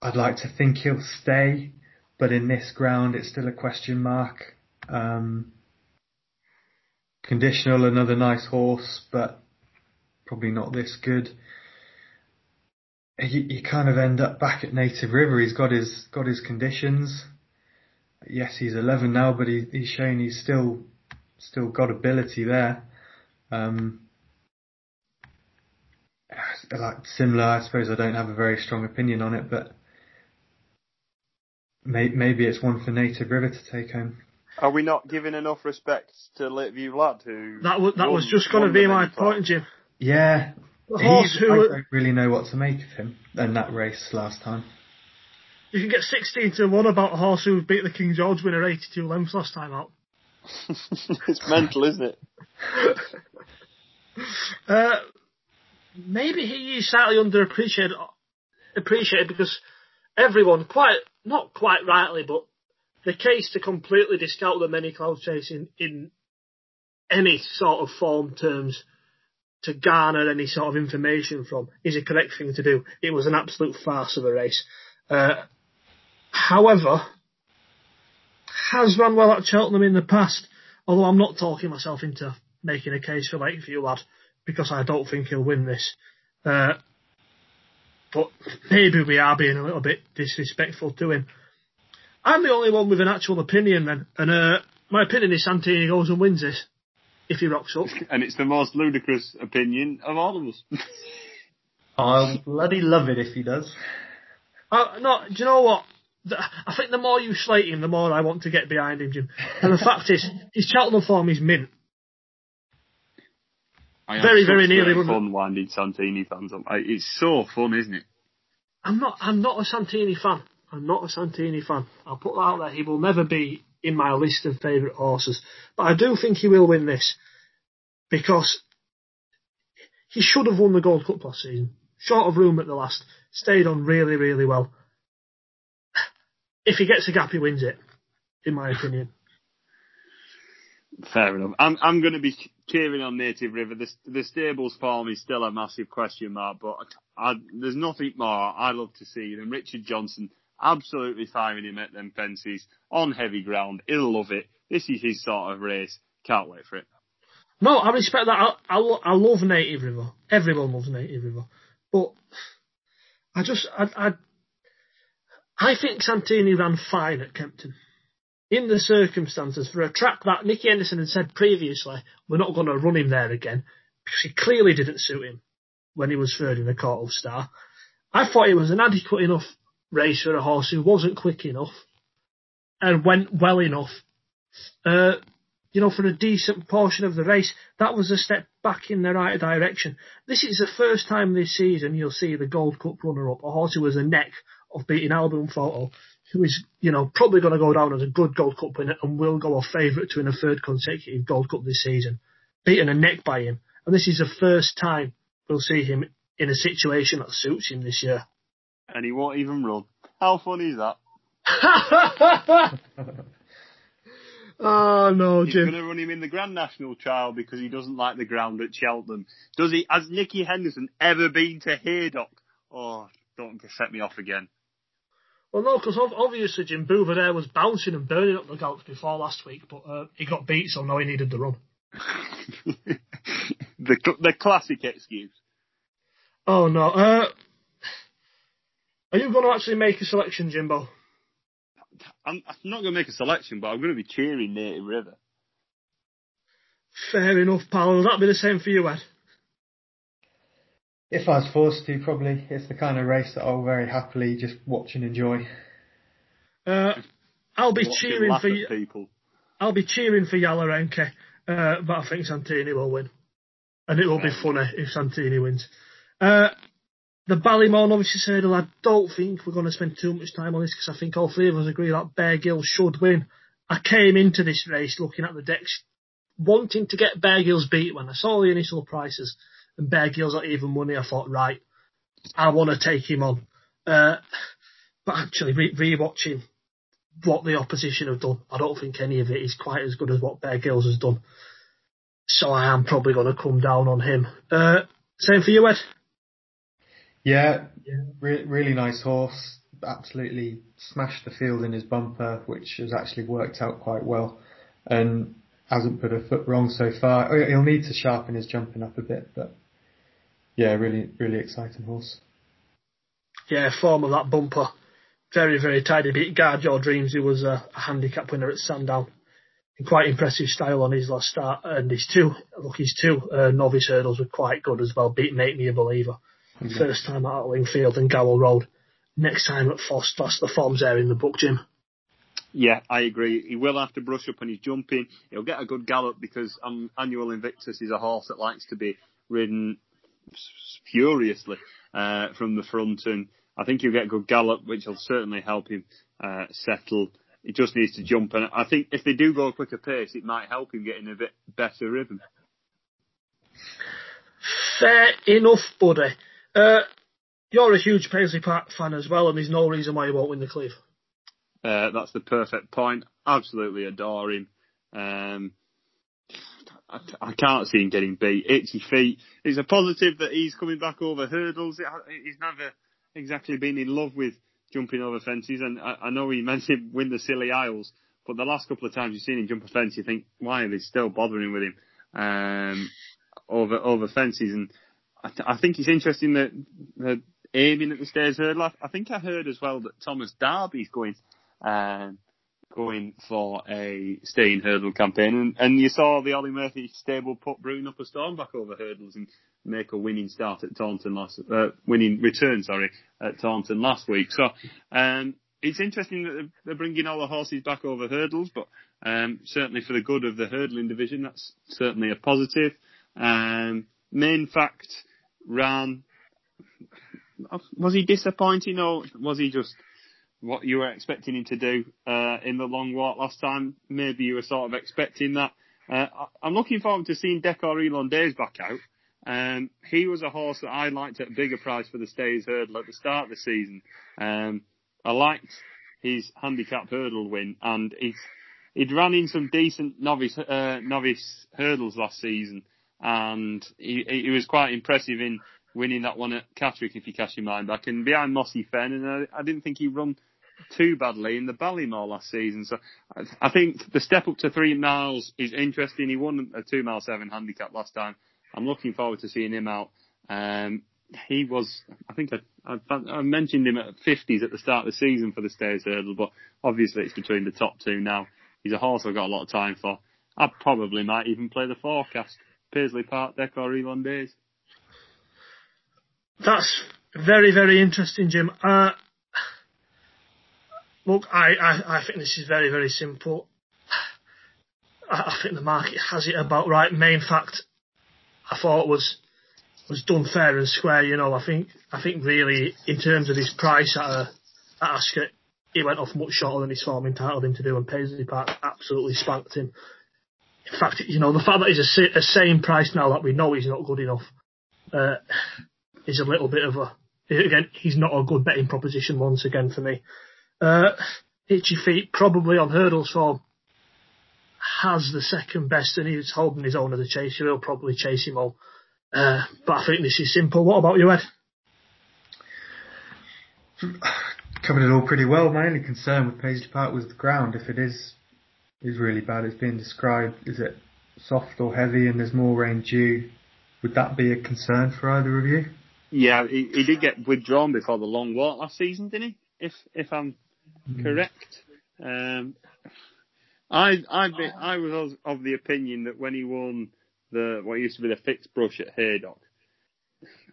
I'd like to think he'll stay, but in this ground, it's still a question mark. Um, conditional, another nice horse, but probably not this good. You, you kind of end up back at Native River. He's got his got his conditions. Yes, he's 11 now, but he, he's shown he's still still got ability there. Um, like similar, I suppose I don't have a very strong opinion on it, but may, maybe it's one for Native River to take home. Are we not giving enough respect to Lakeview Lad who? That was that was just going to be my point, Jim. Yeah, the horse who I don't really know what to make of him in that race last time. You can get 16 to 1 about a horse who beat the King George winner 82 lengths last time out. it's mental, isn't it? uh, maybe he is slightly underappreciated appreciated because everyone, quite not quite rightly, but the case to completely discount the many cloud chasing in any sort of form terms to garner any sort of information from is a correct thing to do. It was an absolute farce of a race. Uh, however, has run well at Cheltenham in the past, although I'm not talking myself into making a case for Lakeview lad because I don't think he'll win this. Uh, but maybe we are being a little bit disrespectful to him. I'm the only one with an actual opinion then, and uh, my opinion is Santini goes and wins this if he rocks up. And it's the most ludicrous opinion of all of us. I'll bloody love it if he does. Uh, no, do you know what? I think the more you slate him, the more I want to get behind him, Jim. And the fact is, his Cheltenham form is mint. I very, very nearly fun winding Santini fans up. It's so fun, isn't it? I'm not. I'm not a Santini fan. I'm not a Santini fan. I'll put that out there. He will never be in my list of favourite horses, but I do think he will win this because he should have won the Gold Cup last season. Short of room at the last, stayed on really, really well. If he gets a gap, he wins it, in my opinion. Fair enough. I'm I'm going to be cheering on Native River. The, the stables form is still a massive question mark, but I, there's nothing more I love to see than Richard Johnson absolutely firing him at them fences on heavy ground. He'll love it. This is his sort of race. Can't wait for it. No, I respect that. I, I, I love Native River. Everyone loves Native River. But I just, I, I, I think Santini ran fine at Kempton. In the circumstances, for a track that Nicky Henderson had said previously, we're not going to run him there again, because he clearly didn't suit him when he was third in the Kauto Star. I thought it was an adequate enough race for a horse who wasn't quick enough and went well enough. Uh, you know, for a decent portion of the race, that was a step back in the right direction. This is the first time this season you'll see the Gold Cup runner-up, a horse who was a neck of beating Al Boum Photo, who is, you know, probably going to go down as a good Gold Cup winner and will go a favourite to win a third consecutive Gold Cup this season, beaten a neck by him. And this is the first time we'll see him in a situation that suits him this year and he won't even run. How funny is that? oh no, He's Jim. going to run him in the Grand National trial because he doesn't like the ground at Cheltenham. Does he? Has Nicky Henderson ever been to Haydock? Oh, don't set me off again. Well, no, because obviously Jim Buveur D'Air was bouncing and burning up the Galts before last week, but uh, he got beat, so now he needed the run. the the classic excuse. Oh no. Uh, are you going to actually make a selection, Jimbo? I'm, I'm not going to make a selection, but I'm going to be cheering Native River. Fair enough, pal. Will that be the same for you, Ed? If I was forced to, probably. It's the kind of race that I'll very happily just watch and enjoy. Uh, I'll be cheering for you. People. I'll be cheering for Yala Enki, uh, but I think Santini will win, and it will be funny if Santini wins. Uh, the Ballymore Novices Hurdle, I don't think we're going to spend too much time on this because I think all three of us agree that Bear Gill should win. I came into this race looking at the decks, wanting to get Bear Ghylls beat when I saw the initial prices and Bear Ghylls at even money. I thought, right, I want to take him on. Uh, but actually, re- rewatching what the opposition have done, I don't think any of it is quite as good as what Bear Ghylls has done. So I am probably going to come down on him. Uh, same for you, Ed. Yeah, re- really nice horse. Absolutely smashed the field in his bumper, which has actually worked out quite well, and hasn't put a foot wrong so far. Oh, he'll need to sharpen his jumping up a bit, but yeah, really, really exciting horse. Yeah, form of that bumper, very, very tidy. Beat Guard Your Dreams, who was a, a handicap winner at Sandown. In quite impressive style on his last start, and his two, look, his two uh, novice hurdles were quite good as well. Beat Make Me a Believer, mm-hmm. first time at Lingfield and Gowel Road. Next time at Foss, the form's there in the book, Jim. Yeah, I agree. He will have to brush up on his jumping. He'll get a good gallop because um, Annual Invictus is a horse that likes to be ridden furiously uh, from the front, and I think he'll get a good gallop, which will certainly help him uh, settle. He just needs to jump, and I think if they do go a quicker pace, it might help him get in a bit better rhythm. Fair enough, buddy. Uh, you're a huge Paisley Park fan as well, and there's no reason why you won't win the Cleeve. Uh, that's the perfect point. Absolutely adore him. Um, I, I, can't see him getting beat. Itchy feet. It's a positive that he's coming back over hurdles. He's never exactly been in love with jumping over fences, and I, I know he meant to win the Scilly Isles, but the last couple of times you've seen him jump a fence, you think, why are they still bothering with him um, over over fences? And I, th- I think it's interesting that, aiming at the stairs hurdle. I think I heard as well that Thomas Darby's going um, going for a staying hurdle campaign. And, and you saw the Olly Murphy stable put Brewin'upastorm back over hurdles and make a winning start at Taunton last, uh, winning return, sorry, at Taunton last week. So, um, it's interesting that they're bringing all the horses back over hurdles, but um, certainly for the good of the hurdling division, that's certainly a positive. Um, main fact ran. Was he disappointing or was he just what you were expecting him to do uh, in the long walk last time. Maybe you were sort of expecting that. Uh, I'm looking forward to seeing Decor Days back out. Um, he was a horse that I liked at a bigger price for the stays Hurdle at the start of the season. Um, I liked his handicap hurdle win, and he's, he'd run in some decent novice uh, novice hurdles last season, and he, he was quite impressive in winning that one at Catterick if you catch your mind back, and behind Mossy Fen, and I, I didn't think he run too badly in the Ballymore last season. So I think the step up to three miles is interesting. He won a two mile seven handicap last time. I'm looking forward to seeing him out. Um, he was, I think I, I, I, mentioned him at 50s at the start of the season for the Stayers Hurdle, but obviously it's between the top two now. He's a horse I've got a lot of time for. I probably might even play the forecast. Paisley Park, Decor Elon Days. That's very, very interesting, Jim. Uh, Look, I, I, I think this is very, very simple. I, I think the market has it about right. Main fact, I thought was was done fair and square. You know, I think I think really in terms of his price at, a, at Ascot, he went off much shorter than his form entitled him to do, and Paisley Park absolutely spanked him. In fact, you know, the fact that he's a, a same price now that we know he's not good enough uh, is a little bit of a again he's not a good betting proposition once again for me. Uh, Itchy Feet probably on hurdles form has the second best and he's holding his own as a chaser. He'll probably chase him all. Uh, but I think this is simple. What about you, Ed? Covered it all pretty well. My only concern with Paisley Park was the ground. If it is is really bad, it's being described. Is it soft or heavy, and there's more rain due? Would that be a concern for either of you? Yeah, he, he did get withdrawn before the long walk last season, didn't he? If if I'm mm. correct. Um, I I be, I was of the opinion that when he won the what used to be the fixed brush at Haydock,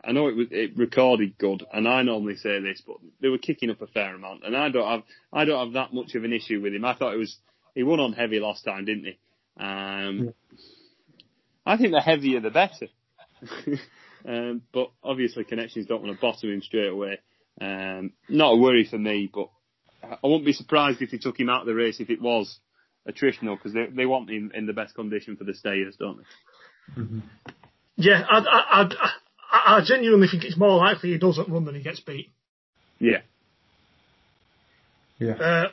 I know it was it recorded good, and I normally say this, but they were kicking up a fair amount, and I don't have I don't have that much of an issue with him. I thought it was he won on heavy last time, didn't he? Um, yeah. I think the heavier the better. um, but obviously connections don't want to bottom him straight away. Um, not a worry for me, but I wouldn't be surprised if they took him out of the race if it was attritional because they they want him in the best condition for the stayers, don't they? Mm-hmm. Yeah, I, I, I, I, genuinely think it's more likely he doesn't run than he gets beat. Yeah. Yeah. Uh,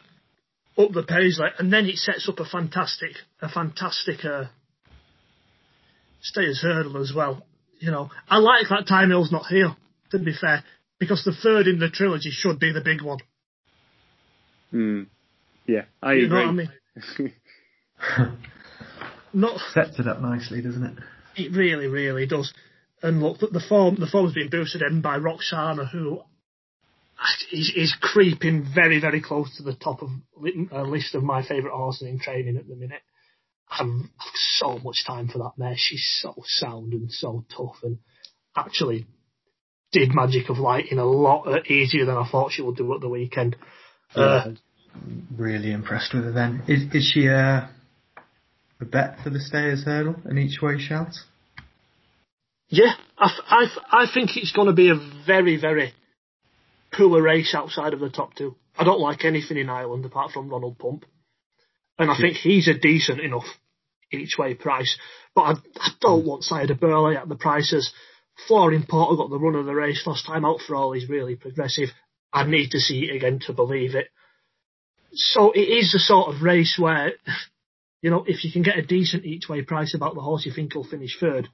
up the Paisley, and then it sets up a fantastic, a fantastic uh, stayers hurdle as well. You know, I like that Thyme Hill's not here. To be fair, because the third in the trilogy should be the big one. Mm. Yeah, I You agree. know what I mean? Not Sets it up nicely, doesn't it? It really, really does. And look, the- the form the form's been boosted in by Roksana, who is, is creeping very, very close to the top of a list of my favourite horses in training at the minute. I've, I've so much time for that mare. She's so sound and so tough, and actually did Magic of Light a lot uh, easier than I thought she would do at the weekend. Uh, Really impressed with her then. Is, is she a, a bet for the Stayers hurdle in each way shout? Yeah, I, I, I think it's going to be a very, very poor race outside of the top two. I don't like anything in Ireland apart from Ronald Pump. And I think he's a decent enough each way price. But I, I don't want Sire Du Berlais at the prices. Flooring Porter got the run of the race last time out for all. He's really progressive. I need to see it again to believe it. So it is the sort of race where, you know, if you can get a decent each way price about the horse you think he'll finish third,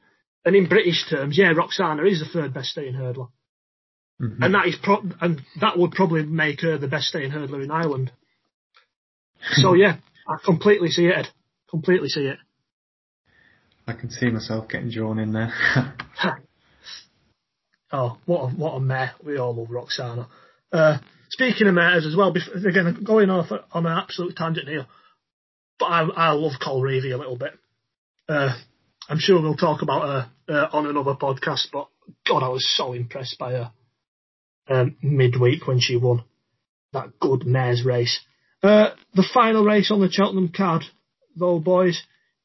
and in British terms, yeah, Roksana is the third best staying hurdler, Mhm. and that is pro- and that would probably make her the best staying hurdler in Ireland. So yeah, I completely see it. Ed. Completely see it. I can see myself getting drawn in there. Oh, what a, what a mare. We all love Roksana. Uh, speaking of mares as well, again, going off on an absolute tangent here, but I, I love Colreevy a little bit. Uh, I'm sure we'll talk about her uh, on another podcast, but God, I was so impressed by her um, midweek when she won that good mares race. Uh, the final race on the Cheltenham card, though, boys,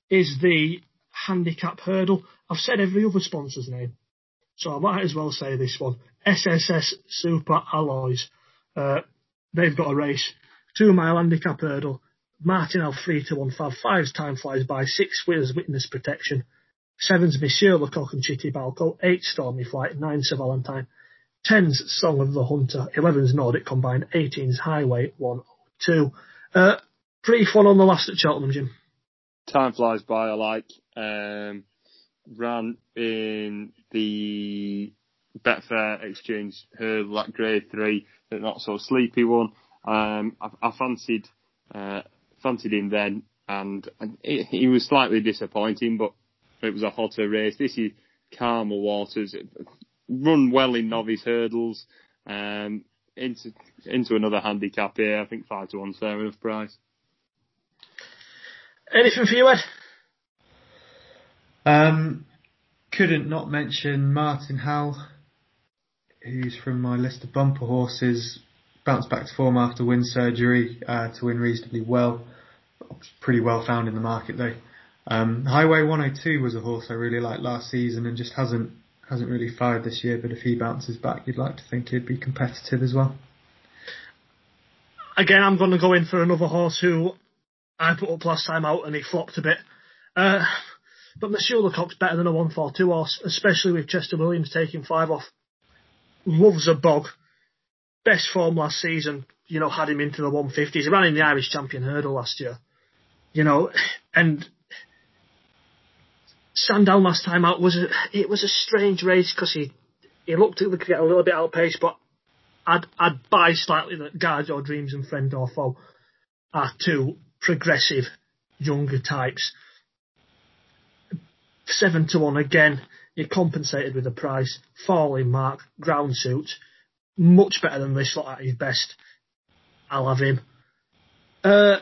is the handicap hurdle. I've said every other sponsor's name. So I might as well say this one. SSS Super Alloys. Uh, they've got a race. Two mile handicap hurdle. Martinel 3 to 1 5. Five's time flies by. Six winners witness protection. Seven's Monsieur Lecoq and Chti Balko. Eight Stormy Flight. Nine Sir Valentine. Ten's Song of the Hunter. Eleven's Nordic Combined. Eighteen's Highway 102. Uh, brief one on the last at Cheltenham, Jim. Time flies by. I like. Um, ran in the Betfair Exchange hurdle at grade three, not so sleepy one. Um, I, I fancied uh, fancied him then, and, and it, he was slightly disappointing, but it was a hotter race. This is calmer waters. Run well in novice hurdles. Um, into into another handicap here. I think five to one's fair enough price. Anything for you, Ed? Um, couldn't not mention Martin Howell, who's from my list of bumper horses. Bounced back to form after wind surgery uh, to win reasonably well. Pretty well found in the market though. Um, Highway 102 was a horse I really liked last season and just hasn't hasn't really fired this year. But if he bounces back, you'd like to think he'd be competitive as well. again, I'm going to go in for another horse who I put up last time out and he flopped a bit. Uh, but Monsieur Lecoq's better than a 142 horse, especially with Chester Williams taking five off. Loves a bog. Best form last season, you know, had him into the 150s. He ran in the Irish champion hurdle last year. You know, and Sandown last time out was a, it was a strange race because he, he looked to get a little bit outpaced, but I'd I'd buy slightly that Guard Your Dreams and Friend or Foe are two progressive younger types. Seven to one again, you're compensated with a price, falling mark, ground suit, much better than this lot at his best. I'll have him. Uh,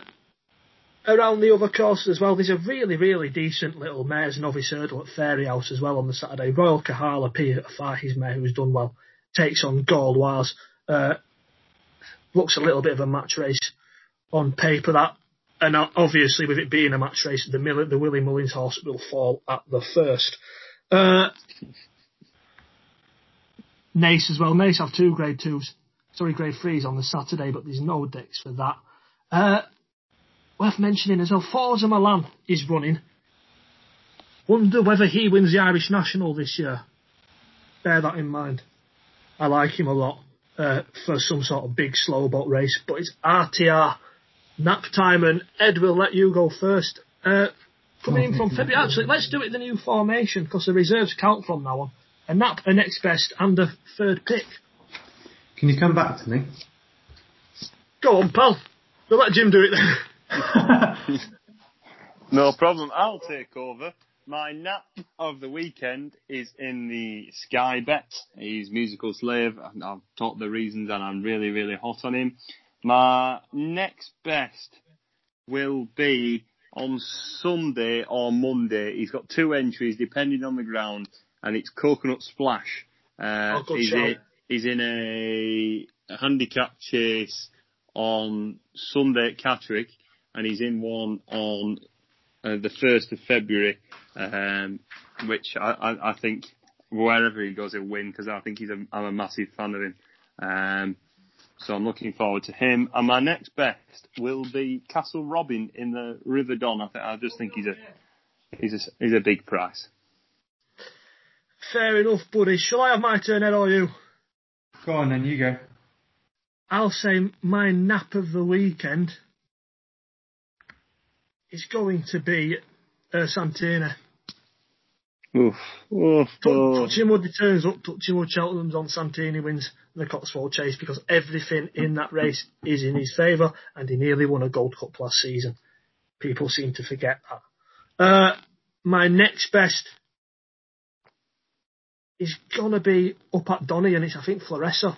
around the other courses as well, there's a really, really decent little mare's novice hurdle at Fairyhouse as well on the Saturday. Royal Kahala P. Fahey's mare, who's done well, takes on Gauloise. Uh, looks a little bit of a match race on paper that, and obviously with it being a match race, the, Mill- the Willie Mullins horse will fall at the first. Uh, Naas as well. Naas have two grade twos, sorry, grade threes on the Saturday, but there's no decks for that. Uh, worth mentioning as well, Forza Milan is running. Wonder whether he wins the Irish National this year. Bear that in mind. I like him a lot. uh, for some sort of big slow boat race. But it's RTR nap time, and Ed will let you go first. Uh, coming in from February, actually, let's do it in the new formation because the reserves count from now on. A nap, a next best, and a third pick. Can you come back to me? Go on, pal. We'll let Jim do it then. no problem. I'll take over. My nap of the weekend is in the Sky Bet. He's musical slave. I've talked the reasons and I'm really, really hot on him. My next best will be on Sunday or Monday. He's got two entries depending on the ground and it's Coconut Splash. Uh, oh, he's, in, he's in a, a handicap chase on Sunday at Catterick and he's in one on uh, the 1st of February, um, which I, I, I, think wherever he goes he'll win because I think he's a, I'm a massive fan of him. Um, so I'm looking forward to him. And my next best will be Castle Robin in the River Don. I, think, I just think he's a he's a he's a big price. Fair enough, buddy. Shall I have my turn, Ed, or you? Go on then, you go. I'll say my nap of the weekend is going to be uh, Santini. Oof. Oof. T- touching wood he turns up, touching wood Cheltenham's on Santini wins the Cotswold Chase because everything in that race is in his favour and he nearly won a Gold Cup last season. People seem to forget that. Uh, my next best is gonna be up at Donny and it's I think Floressa.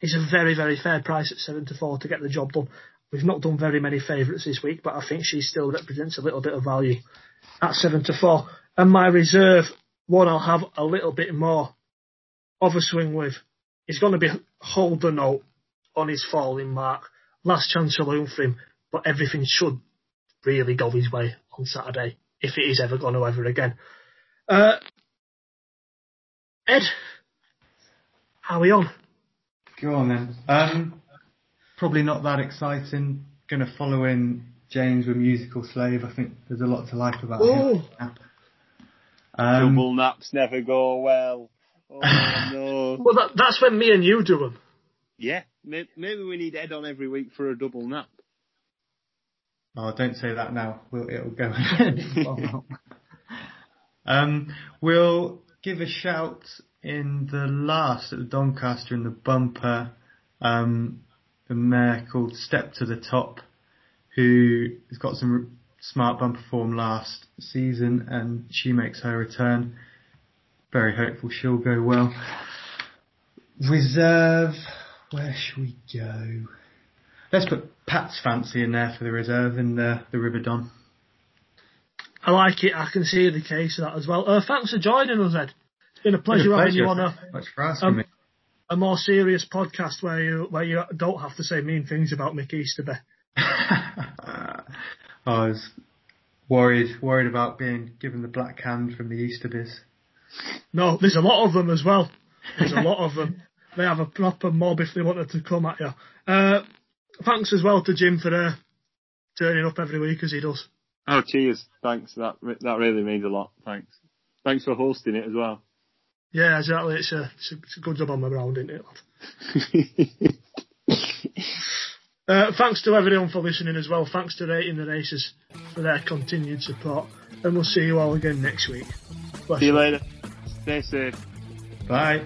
It's a very, very fair price at seven to four to get the job done. We've not done very many favourites this week, but I think she still represents a little bit of value at seven to four. And my reserve, one I'll have a little bit more of a swing with, is going to be hold the note on his falling mark. Last chance saloon for him, but everything should really go his way on Saturday if it is ever going to ever again. Uh, Ed, how are we on? Go on then. Um, probably not that exciting. Going to follow in James with Musical Slave. I think there's a lot to like about Ooh. him. Um, Double naps never go well. Oh no. well, that, that's when me and you do them. Yeah, maybe we need Ed on every week for a double nap. Oh, don't say that now. We'll, it'll go um, we'll give a shout in the last at the Doncaster in the bumper. Um, the mare called Step to the Top, who has got some smart bumper form last season, and she makes her return. Very hopeful she'll go well. Reserve, where should we go? Let's put Pat's fancy in there for the reserve in the, the River Don. I like it. I can see the case of that as well. Uh, thanks for joining us, Ed. It's been a pleasure, been a pleasure. having you on a, Much for asking um, me. A more serious podcast where you where you don't have to say mean things about Mick Easterby. I was worried worried about being given the black hand from the Easterbys. No, there's a lot of them as well. There's a lot of them. They have a proper mob if they wanted to come at you. Uh, thanks as well to Jim for uh, turning up every week as he does. Oh, cheers! Thanks. That that really means a lot. Thanks. Thanks for hosting it as well. Yeah, exactly. It's a, it's a, it's a good job on my ground, isn't it, uh, thanks to everyone for listening as well. Thanks to Rating the Races for their continued support. And we'll see you all again next week. Bless see you later. Stay safe. Bye.